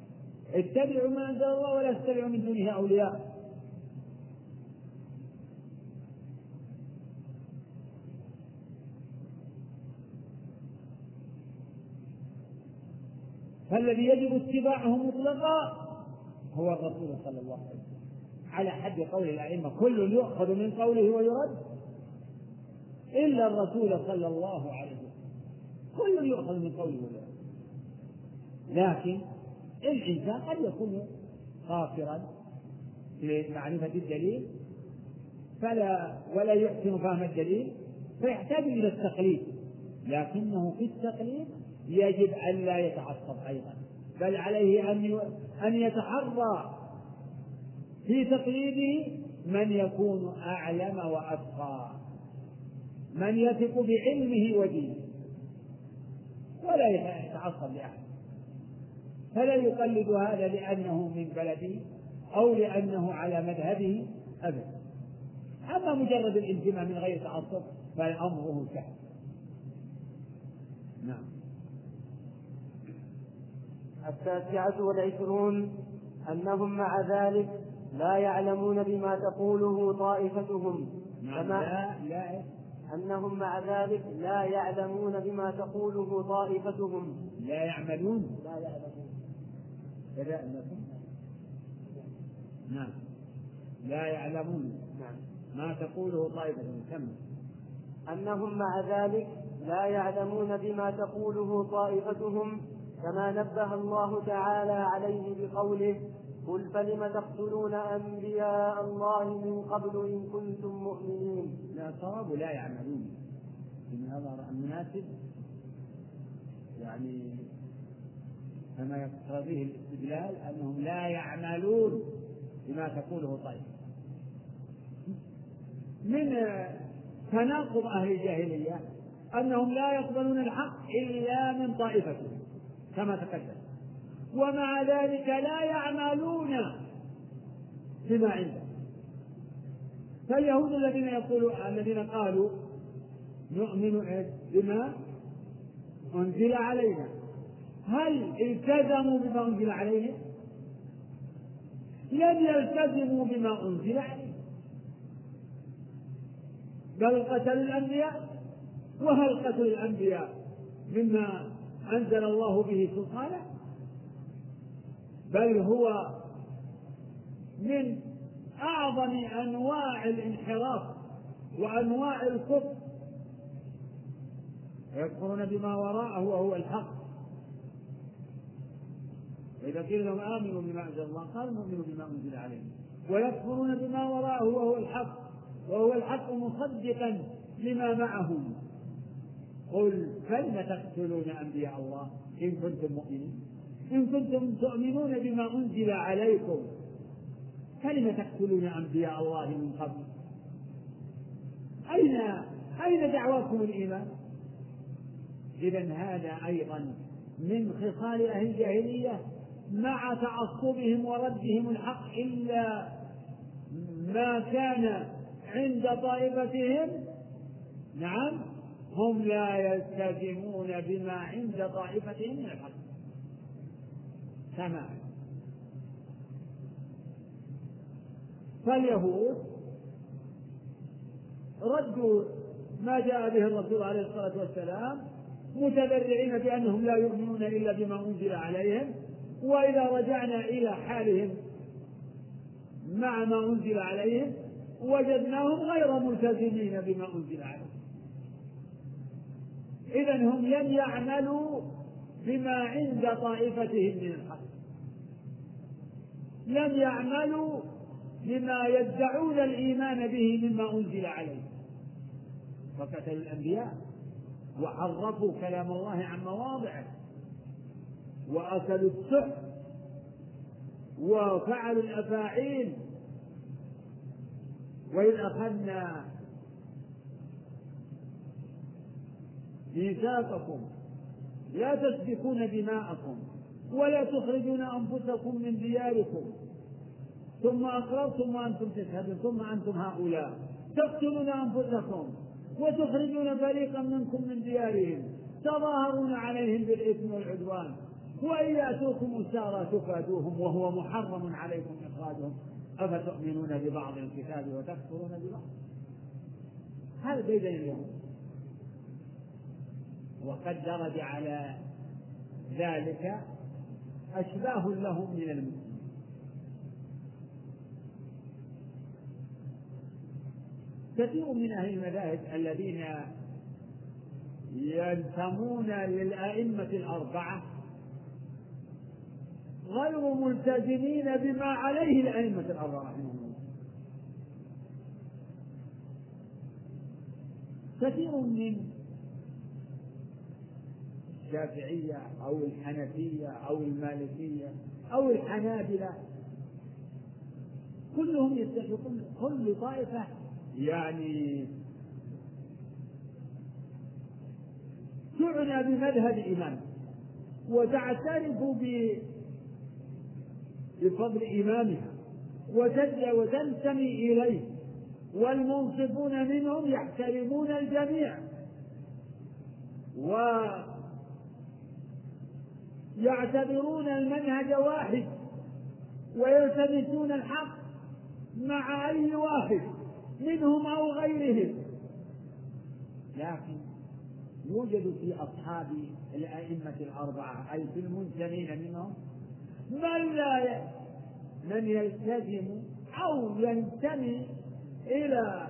اتبعوا ما أنزل الله ولا تتبعوا من دونه أولياء. فالذي يجب اتباعه مطلقا هو الرسول صلى الله عليه وسلم. على حد قول الأئمة كل يؤخذ من قوله ويرد. إلا الرسول صلى الله عليه وسلم. كل يؤخذ من قوله ويرد. لكن الإنسان قد يكون قاصرا في معرفة الدليل فلا ولا يحسن فهم الدليل فيحتاج إلى التقليد. لكنه في التقليد يجب أن لا يتعصب أيضا بل عليه أن أن يتحرى. في تقليده من يكون أعلم وأتقى من يثق بعلمه ودينه ولا يتعصب لأحد. فلا يقلد هذا لأنه من بلده أو لأنه على مذهبه أبدا. أما مجرد الانتماء من غير تعصب فأمره سهل نعم. التاسعة والعشرون أنهم مع ذلك لا يعلمون بما تقوله طائفتهم. نعم لا لا. أنهم مع ذلك لا يعلمون بما تقوله طائفتهم. لا يعملون. لا يعلمون. كذا نعم. لا يعلمون. نعم. ما تقوله طائفتهم كم أنهم مع ذلك لا يعلمون بما تقوله طائفتهم كما نبه الله تعالى عليه بقوله قل فلم تقتلون أنبياء الله من قبل إن كنتم مؤمنين؟ لا صواب لا يعملون إن هذا المناسب يعني كما يقتضيه الاستدلال أنهم لا يعملون بما تقوله طيب. من تناقض أهل الجاهلية أنهم لا يقبلون الحق إلا من طائفتهم كما تقدم. ومع ذلك لا يعملون بما عنده فاليهود الذين يقولوا الذين قالوا نؤمن بما أنزل علينا هل التزموا بما أنزل عليهم؟ لم يلتزموا بما أنزل عليهم. بل قتلوا الأنبياء؟ وهل قتل الأنبياء مما أنزل الله به سلطانا؟ بل هو من أعظم أنواع الانحراف وأنواع الكفر. يكفرون بما وراءه وهو الحق. وإذا قيل لهم آمنوا بما أنزل الله قالوا نؤمن بما أنزل عليهم ويكفرون بما وراءه وهو الحق وهو الحق مصدقا لما معهم. قل فلم تقتلون أنبياء الله إن كنتم مؤمنين؟ إن كنتم تؤمنون بما أنزل عليكم. فلم تقتلون أنبياء الله من قبل؟ أين أين دعواكم الإيمان؟ إذا هذا أيضا من خصال أهل الجاهلية. مع تعصبهم وردهم الحق إلا ما كان عند طائفتهم. نعم هم لا يلتزمون بما عند طائفتهم من الحق. تماما فاليهود ردوا ما جاء به الرسول عليه الصلاة والسلام متذرعين بأنهم لا يؤمنون إلا بما أنزل عليهم. وإذا رجعنا إلى حالهم مع ما أنزل عليهم وجدناهم غير ملتزمين بما أنزل عليهم. إذا هم لم يعملوا بما عند طائفتهم من الحق. لم يعملوا بما يدعون الإيمان به مما أنزل عليه فقتلوا الأنبياء وحرفوا كلام الله عن مواضعه. وأكلوا السحت وفعلوا الأفاعيل. وإذ أخذنا ميثاقكم لا تسفكون دماءكم ولا تخرجون أنفسكم من دياركم. ثم أقررتم وأنتم تشهدون ثم أنتم هؤلاء. تقتلون أنفسكم وتخرجون فريقا منكم من ديارهم. تظاهرون عليهم بالإثم والعدوان. وإن يأتوكم أسارى تفادوهم وهو محرم عليكم إخراجهم. أفتؤمنون ببعض الكتاب وتكفرون ببعض؟ هذا بين اليوم. وقد درج على ذلك أشباه لهم من المسلمين. كثير من أهل المذاهب الذين ينتمون للأئمة الأربعة غير ملتزمين بما عليه الأئمة الأربعة رحمهم الله. كثير من الشافعية أو الحنفية أو المالكية أو الحنابلة كلهم يتفقون كل طائفة يعني تعنى بمذهب إمام وتعترف بفضل إمامها وتنتمي إليه. والمنصفون منهم يحترمون الجميع. ويعتبرون المنهج واحد. ويلتمسون الحق مع أي واحد منهم أو غيرهم. لكن يوجد في أصحاب الأئمة الأربعة أي في المنتمين منهم من لا من يلتزم أو ينتمي إلى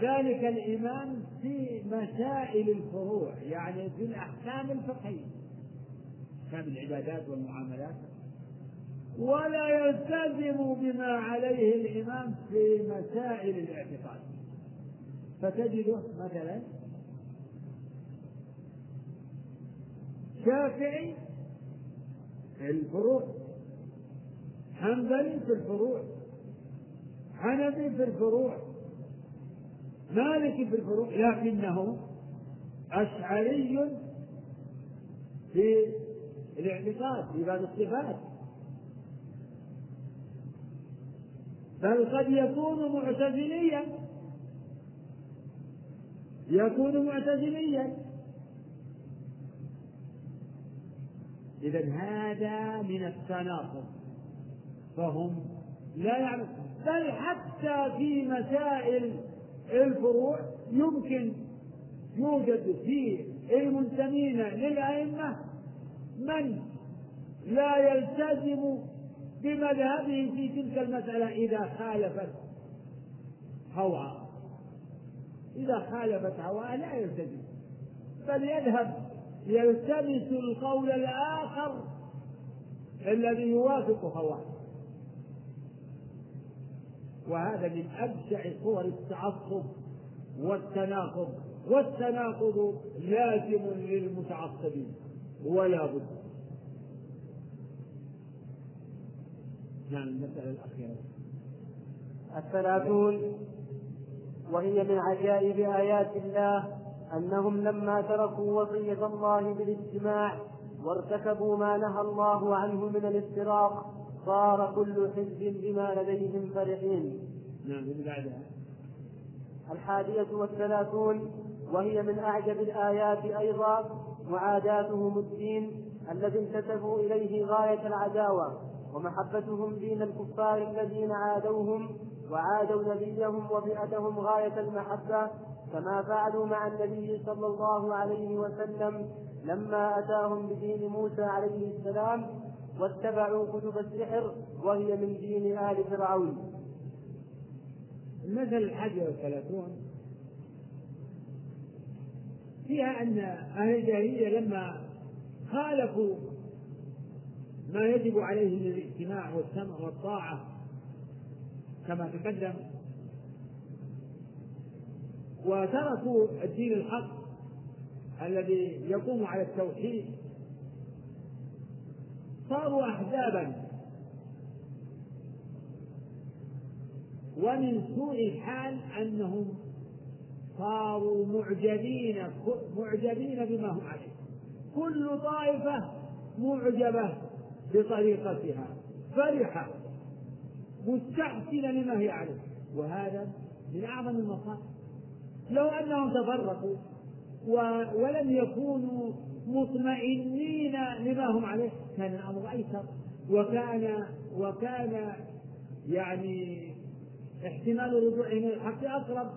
ذلك الإمام في مسائل الفروع يعني في الأحكام الفقهية. أحكام العبادات والمعاملات. ولا يلتزم بما عليه الإمام في مسائل الاعتقاد. فتجده مثلا شافعي في الفروع حنبلي في الفروع حنفي في الفروع مالكي في الفروع لكنه أشعري في الاعتقاد في باب الصفات. بل قد يكون معتزليا يكون معتزليا. إذا هذا من التناقض. فهم لا يعلم بل حتى في مسائل الفروع يمكن يوجد في المنتمين للأئمة من لا يلتزم بمذهبه في تلك المسألة إذا خالفت هوى إذا خالفت هوى لا يلتزم. بل يذهب يلتمس القول الآخر الذي يوافق هواه وهذا من أبشع صور التعصب والتناقض. والتناقض لازم للمتعصبين ولا بد. نعم المسألة الأخيرة. الثلاثون وهي من عجائب آيات الله أنهم لما تركوا وصية الله بالاجتماع وارتكبوا ما نهى الله عنه من الافتراق صار كل حزب بما لديهم فرحين. نعم بعدها. الحادية والثلاثون وهي من أعجب الآيات أيضا معاداتهم الدين الذي انتسبوا إليه غاية العداوة ومحبتهم دين الكفار الذين عادوهم وعادوا نبيهم وفئتهم غاية المحبة كما فعلوا مع النبي صلى الله عليه وسلم لما أتاهم بدين موسى عليه السلام واتبعوا كتب السحر وهي من دين آل فرعون. المثل الحادي والثلاثون. فيها أن أهل الجاهلية لما خالفوا ما يجب عليه من الاجتماع والسمع والطاعة كما تقدم وتركوا الدين الحق الذي يقوم على التوحيد. صاروا أحزابا. ومن سوء الحال أنهم صاروا معجبين معجبين بما هم عليه. كل طائفة معجبة بطريقتها. فرحة. مستحسنة لما هي عليه. وهذا من أعظم المصائب. لو أنهم تفرقوا ولم يكونوا مطمئنين لما هم عليه. كان الأمر أيسر. وكان وكان يعني احتمال الرجوع إلى الحق أقرب.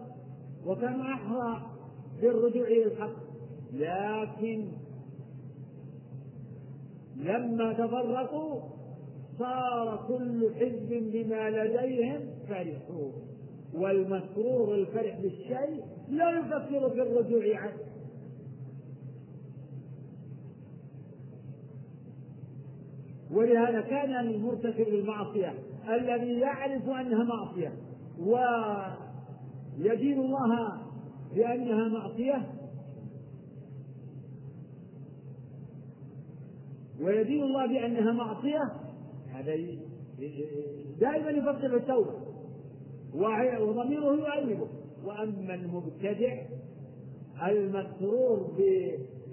وكانوا أحرى بالرجوع إلى الحق. لكن لما تفرقوا صار كل حزب بما لديهم فرحون. والمسرور الفرح بالشيء لا يفكر في الرجوع عنه. ولهذا كان المرتكب للمعصية الذي يعرف أنها معصية ويدين الله بأنها معصية ويدين الله بأنها معصية هذا دائما يفكر في التوبة وضميره يؤيده وأما المبتدع المسرور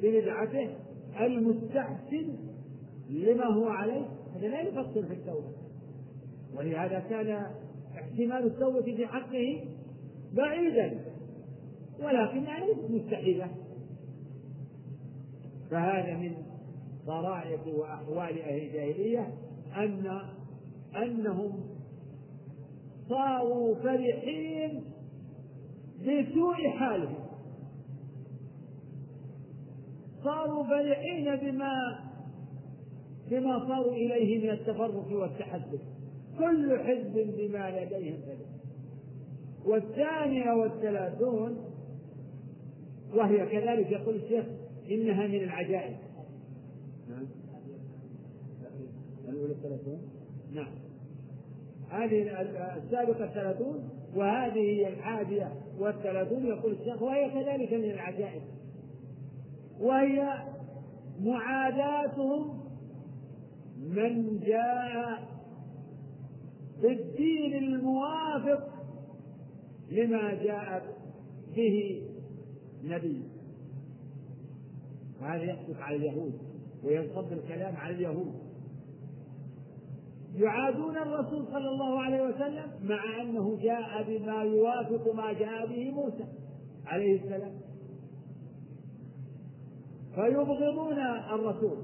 ببدعته المستحسن لما هو عليه هذا لا يفكر في التوبة. ولهذا كان احتمال التوبة في حقه بعيدا ولكنها ليست مستحيلة فهذا من طرائق وأحوال أهل الجاهلية أن أنهم صاروا فرحين بسوء حالهم صاروا فرحين بما بما صاروا إليه من التفرق والتحدث. كل حزب بما لديهم فرح والثانية والثلاثون وهي كذلك يقول الشيخ إنها من العجائب. نعم. الأولى الثلاثون؟ نعم. هذه السابقة الثلاثون وهذه هي الحادية والثلاثون. يقول الشيخ وهي كذلك من العجائب. وهي معاداتهم من جاء بالدين الموافق لما جاء به نبي. وهذا يحدث على اليهود وينصب الكلام على اليهود. يعادون الرسول صلى الله عليه وسلم مع أنه جاء بما يوافق ما جاء به موسى عليه السلام. فيبغضون الرسول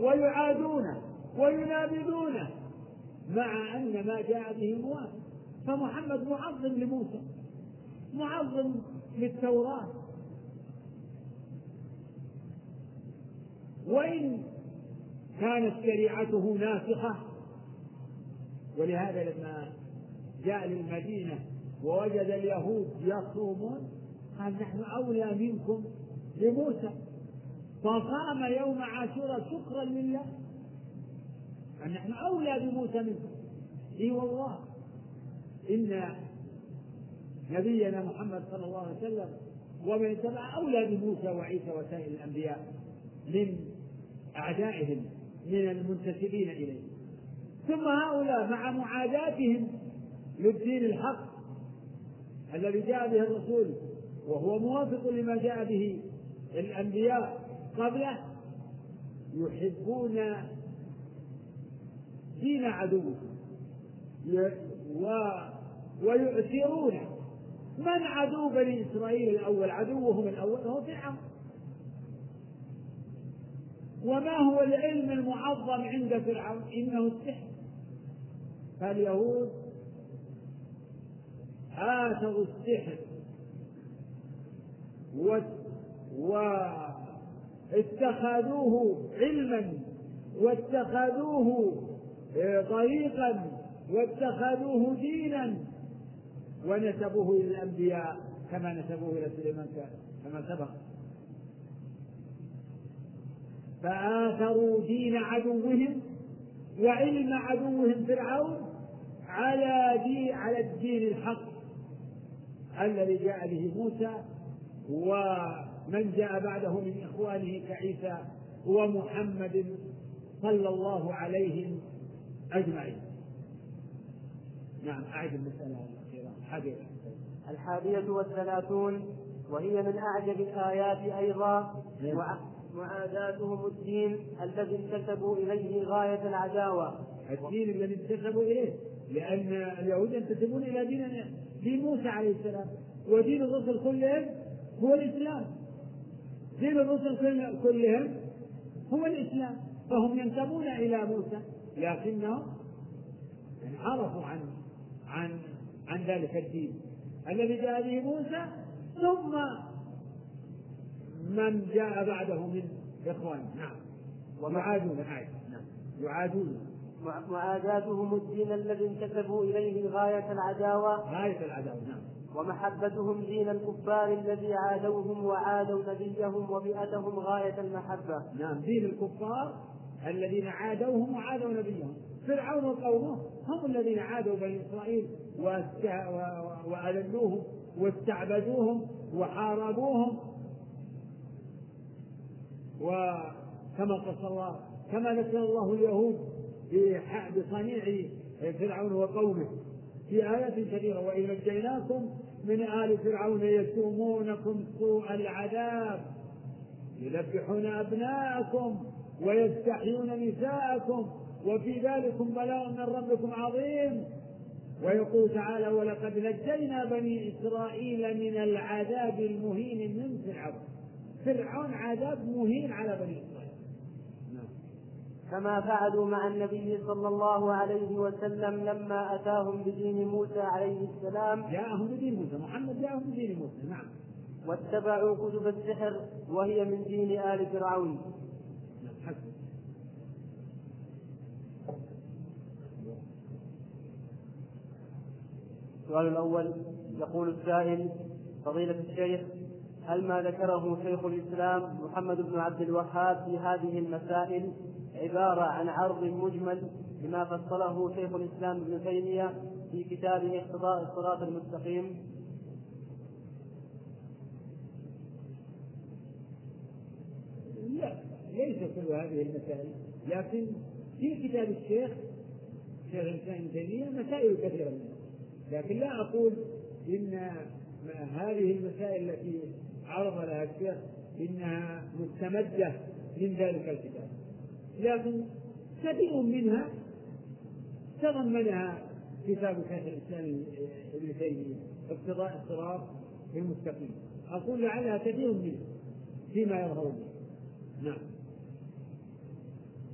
ويعادونه وينابذونه مع أن ما جاء به موافق. فمحمد معظم لموسى معظم للتوراة. وإن كانت شريعته ناسخة ولهذا لما جاء للمدينة ووجد اليهود يصومون قال نحن أولى منكم لموسى. فصام يوم عاشوراء شكرا لله. أن نحن أولى بموسى منكم. إي والله. إن نبينا محمد صلى الله عليه وسلم ومن اتبع أولى بموسى وعيسى وسائر الأنبياء من أعدائهم من المنتسبين إليه. ثم هؤلاء مع معاداتهم للدين الحق الذي جاء به الرسول وهو موافق لما جاء به الأنبياء قبله يحبون دين عدوهم ويؤثرون. من عدو بني إسرائيل الأول؟ عدوهم الأول هو فرعون. وما هو العلم المعظم عند فرعون؟ إنه السحر. فاليهود آثروا السحر واتخذوه علما واتخذوه طريقا واتخذوه دينا ونسبوه إلى الأنبياء كما نسبوه إلى سليمان كما سبق. فآثروا دين عدوهم وعلم عدوهم فرعون على دين على الدين الحق الذي جاء به موسى ومن جاء بعده من إخوانه كعيسى ومحمد صلى الله عليهم أجمعين. نعم أعد المسألة الأخيرة. الحادية الحادية والثلاثون وهي من أعجب الآيات أيضا نعم. معاداتهم الدين الذي انتسبوا إليه غاية العداوة. الدين الذي انتسبوا إليه. لأن اليهود ينتسبون إلى دين دين موسى عليه السلام ودين الرسل كلهم هو الإسلام. دين الرسل كلهم هو الإسلام. فهم ينتمون إلى موسى لكنهم انحرفوا عن عن عن ذلك الدين. الذي جاء به موسى ثم من جاء بعده من إخوان نعم. ويعادون نعم. يعادون. معاداتهم الدين الذي انتسبوا إليه غاية العداوة غاية العداوة نعم. ومحبتهم دين الكفار الذي عادوهم وعادوا نبيهم وبيئتهم غاية المحبة. نعم دين الكفار الذين عادوهم وعادوا نبيهم. فرعون وقومه هم الذين عادوا بني إسرائيل وأذلوهم واستعبدوهم وحاربوهم. وكما قص الله كما ذكر الله اليهود بصنيع فرعون وقومه. في آيات كثيرة وإن نجيناكم من آل فرعون يسومونكم سوء العذاب. يذبحون أبناءكم ويستحيون نساءكم وفي ذلكم بلاء من ربكم عظيم. ويقول تعالى ولقد نجينا بني إسرائيل من العذاب المهين من فرعون. فرعون عذاب مهين على بني. كما فعلوا مع النبي صلى الله عليه وسلم لما أتاهم بدين موسى عليه السلام. جاءهم بدين موسى. محمد جاءهم بدين موسى. نعم. واتبعوا كتب السحر وهي من دين آل فرعون. السؤال الأول يقول السائل فضيلة الشيخ هل ما ذكره شيخ الإسلام محمد بن عبد الوهاب في هذه المسائل عبارة عن عرض مجمل لما فصله شيخ الإسلام ابن تيمية في كتابه اقتضاء الصراط المستقيم. لا ليس كل هذه المسائل لكن في كتاب الشيخ شيخ الإسلام ابن تيمية مسائل كثيرة منها. لكن لا أقول إن هذه المسائل التي عرض لها الشيخ إنها مستمدة من ذلك الكتاب. لكن كثير منها تضمنها كتاب شيخ الإسلام ابن تيمية اقتضاء الصراط المستقيم. أقول لعلها كثير منها فيما يظهر نعم.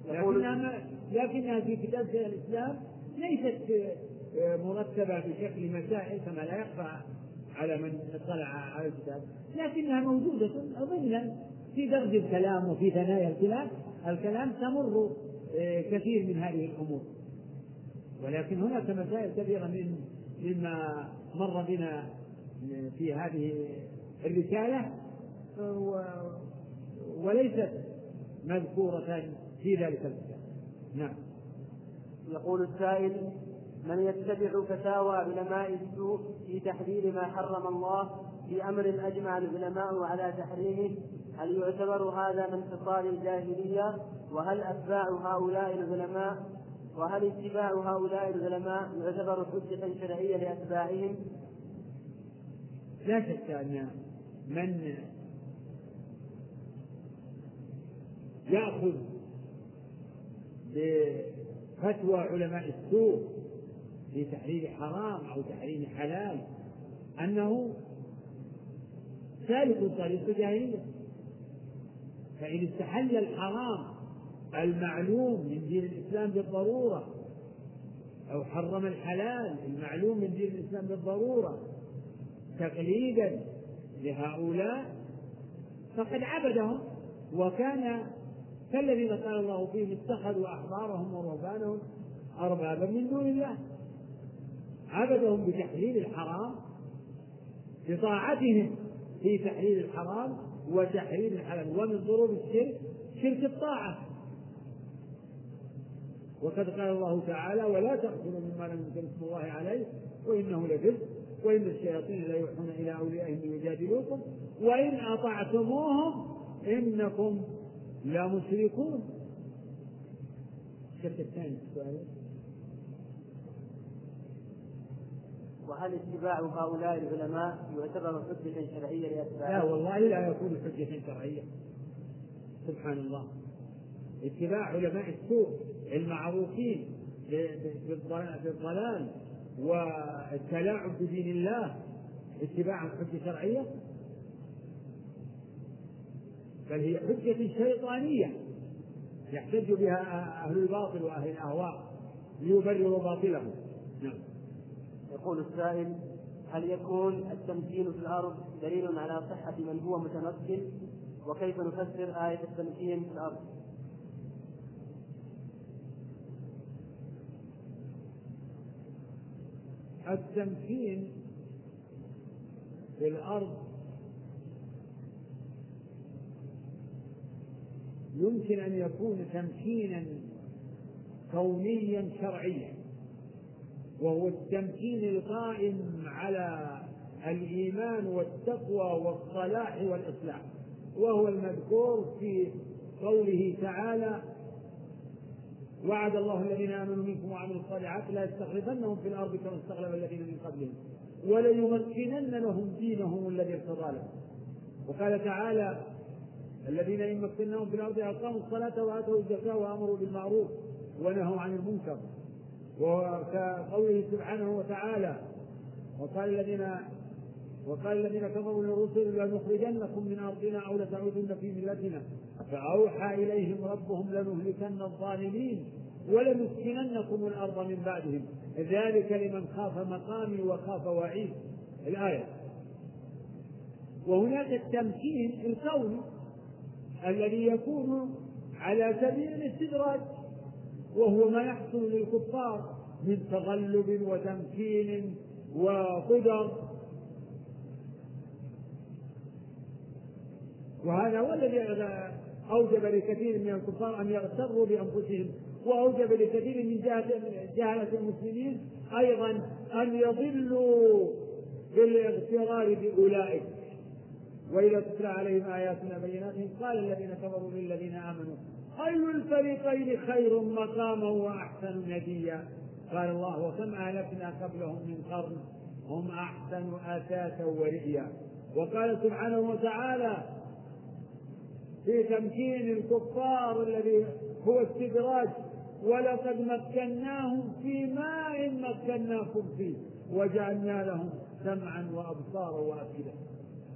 لكنها لكنها في كتاب شيخ الإسلام ليست مرتبة بشكل مسائل كما لا يخفى على من اطلع على الكتاب لكنها موجودة ضمنا في درج الكلام وفي ثنايا الكلام. الكلام تمر آه، كثير من هذه الأمور. ولكن هناك مسائل كثيرة من مما مر بنا في هذه الرسالة. وليست مذكورة في ذلك الكتاب. نعم. يقول السائل من يتبع فتاوى علماء السوء في تحليل ما حرم الله في أمر أجمع العلماء على تحريمه هل يعتبر هذا من خصال الجاهلية؟ وهل أتباع هؤلاء العلماء؟ وهل اتباع هؤلاء العلماء يعتبر حجة شرعية لأتباعهم؟ لا شك أن من يأخذ بفتوى علماء السوء في تحرير حرام أو تحريم حلال أنه سالك طريق جاهلية فإن استحل الحرام المعلوم من دين الإسلام بالضرورة أو حرم الحلال المعلوم من دين الإسلام بالضرورة تقليدا لهؤلاء فقد عبدهم وكان كالذين قال الله فيهم اتخذوا أحبارهم ورهبانهم أربابا من دون الله. عبدهم بتحليل الحرام بطاعتهم في تحليل الحرام وتحليل الحلال ومن ضروب الشرك شرك الطاعة. وقد قال الله تعالى ولا تقتلوا مما لم ينزل اسم الله عليه وإنه لفسق وإن الشياطين لا يوحون إلى أوليائهم ليجادلوكم وإن أطعتموهم إنكم لمشركون. الشرك الثاني السؤال. وهل اتباع هؤلاء العلماء يعتبر حجة شرعية لأتباعهم؟ لا والله لا يكون حجة شرعية. سبحان الله. اتباع علماء السوء المعروفين بالضلال والتلاعب بدين الله اتباع حجة شرعية؟ بل هي حجة شيطانية يحتج بها أهل الباطل وأهل الأهواء ليبرروا باطلهم يقول السائل هل يكون التمكين في الأرض دليل على صحة من هو متمكن وكيف نفسر آية التمكين في الأرض؟ التمكين في الأرض يمكن أن يكون تمكينا كونيا شرعيا. وهو التمكين القائم على الإيمان والتقوى والصلاح والإصلاح. وهو المذكور في قوله تعالى وعد الله الذين آمنوا منكم وعملوا الصالحات لا يستخلفنهم في الأرض كما استخلف الذين من قبلهم وليمكنن لهم دينهم الذي ارتضى لهم. وقال تعالى الذين إن مكناهم في الأرض أقاموا الصلاة وآتوا الزكاة وأمروا بالمعروف ونهوا عن المنكر. وكقوله سبحانه وتعالى وقال الذين وقال الذين كفروا للرسل لنخرجنكم من أرضنا أو لتعودن في ملتنا فأوحى إليهم ربهم لنهلكن الظالمين ولنسكننكم الأرض من بعدهم. ذلك لمن خاف مقامي وخاف وعيد. الآية. وهناك التمكين الكوني الذي يكون على سبيل الاستدراج وهو ما يحصل للكفار من تغلب وتمكين وقدر. وهذا هو الذي أوجب لكثير من الكفار أن يغتروا بأنفسهم وأوجب لكثير من جهلة المسلمين أيضا أن يضلوا بالاغترار بأولئك. وإذا تتلى عليهم آياتنا بينات قال الذين كفروا للذين آمنوا أي الفريقين خير مقاما وأحسن نديا. قال الله وكم أهلكنا قبلهم من قرن هم أحسن أثاثا ورئيا. وقال سبحانه وتعالى في تمكين الكفار الذي هو استدراج ولقد مكناهم في ماء مكناكم فيه وجعلنا لهم سمعا وأبصارا وأفئدة.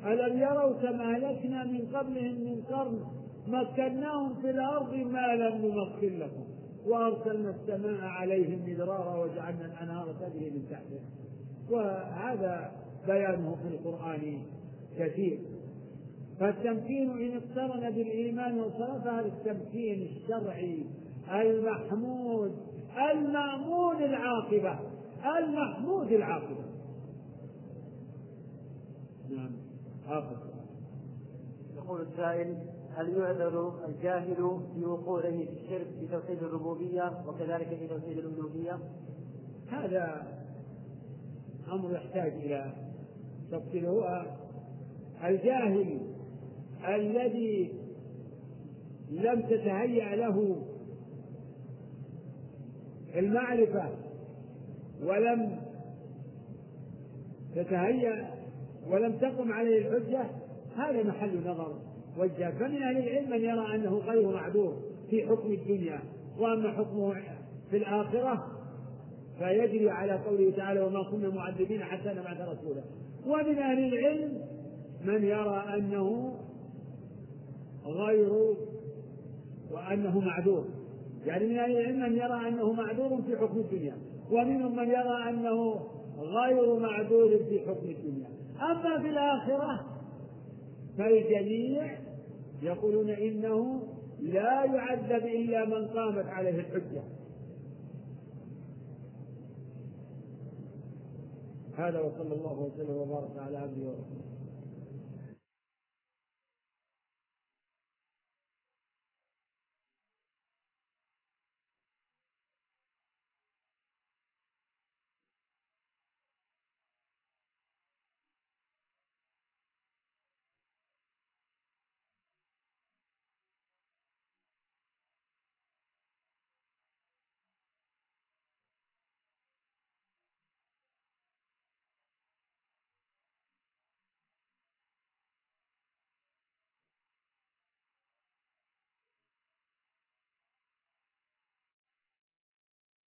ألم يروا كما اهلكنا من قبلهم من قرن مكناهم في الأرض ما لم نمكن لكم وأرسلنا السماء عليهم مدرارا وجعلنا الأنهار تجري من تحتهم وهذا بيانه في القرآن كثير فالتمكين إن اقترن بالإيمان وصرف هذا التمكين الشرعي المحمود المأمون العاقبة المحمود العاقبة. نعم. آخر يقول السائل هل يعذر الجاهل في وقوعه في الشرك في توحيد الربوبية وكذلك في توحيد الألوهية؟ هذا أمر يحتاج إلى تفصيل هو الجاهل الذي لم تتهيأ له المعرفة ولم تتهيأ ولم تقم عليه الحجة هذا محل نظر وجه فمن أهل العلم من يرى أنه غير معذور في حكم الدنيا وأما حكمه في الآخرة فيجري على قوله تعالى وما كنا معذبين حتى نبعث رسولا. ومن أهل العلم من يرى أنه غير وأنه معذور يعني من أهل العلم من يرى أنه معذور في حكم الدنيا ومنهم من يرى أنه غير معذور في حكم الدنيا. أما في الآخرة فالجميع يقولون إنه لا يعذب إلا من قامت عليه الحجة. هذا وصلى الله وسلم وبارك على عبده ورسوله.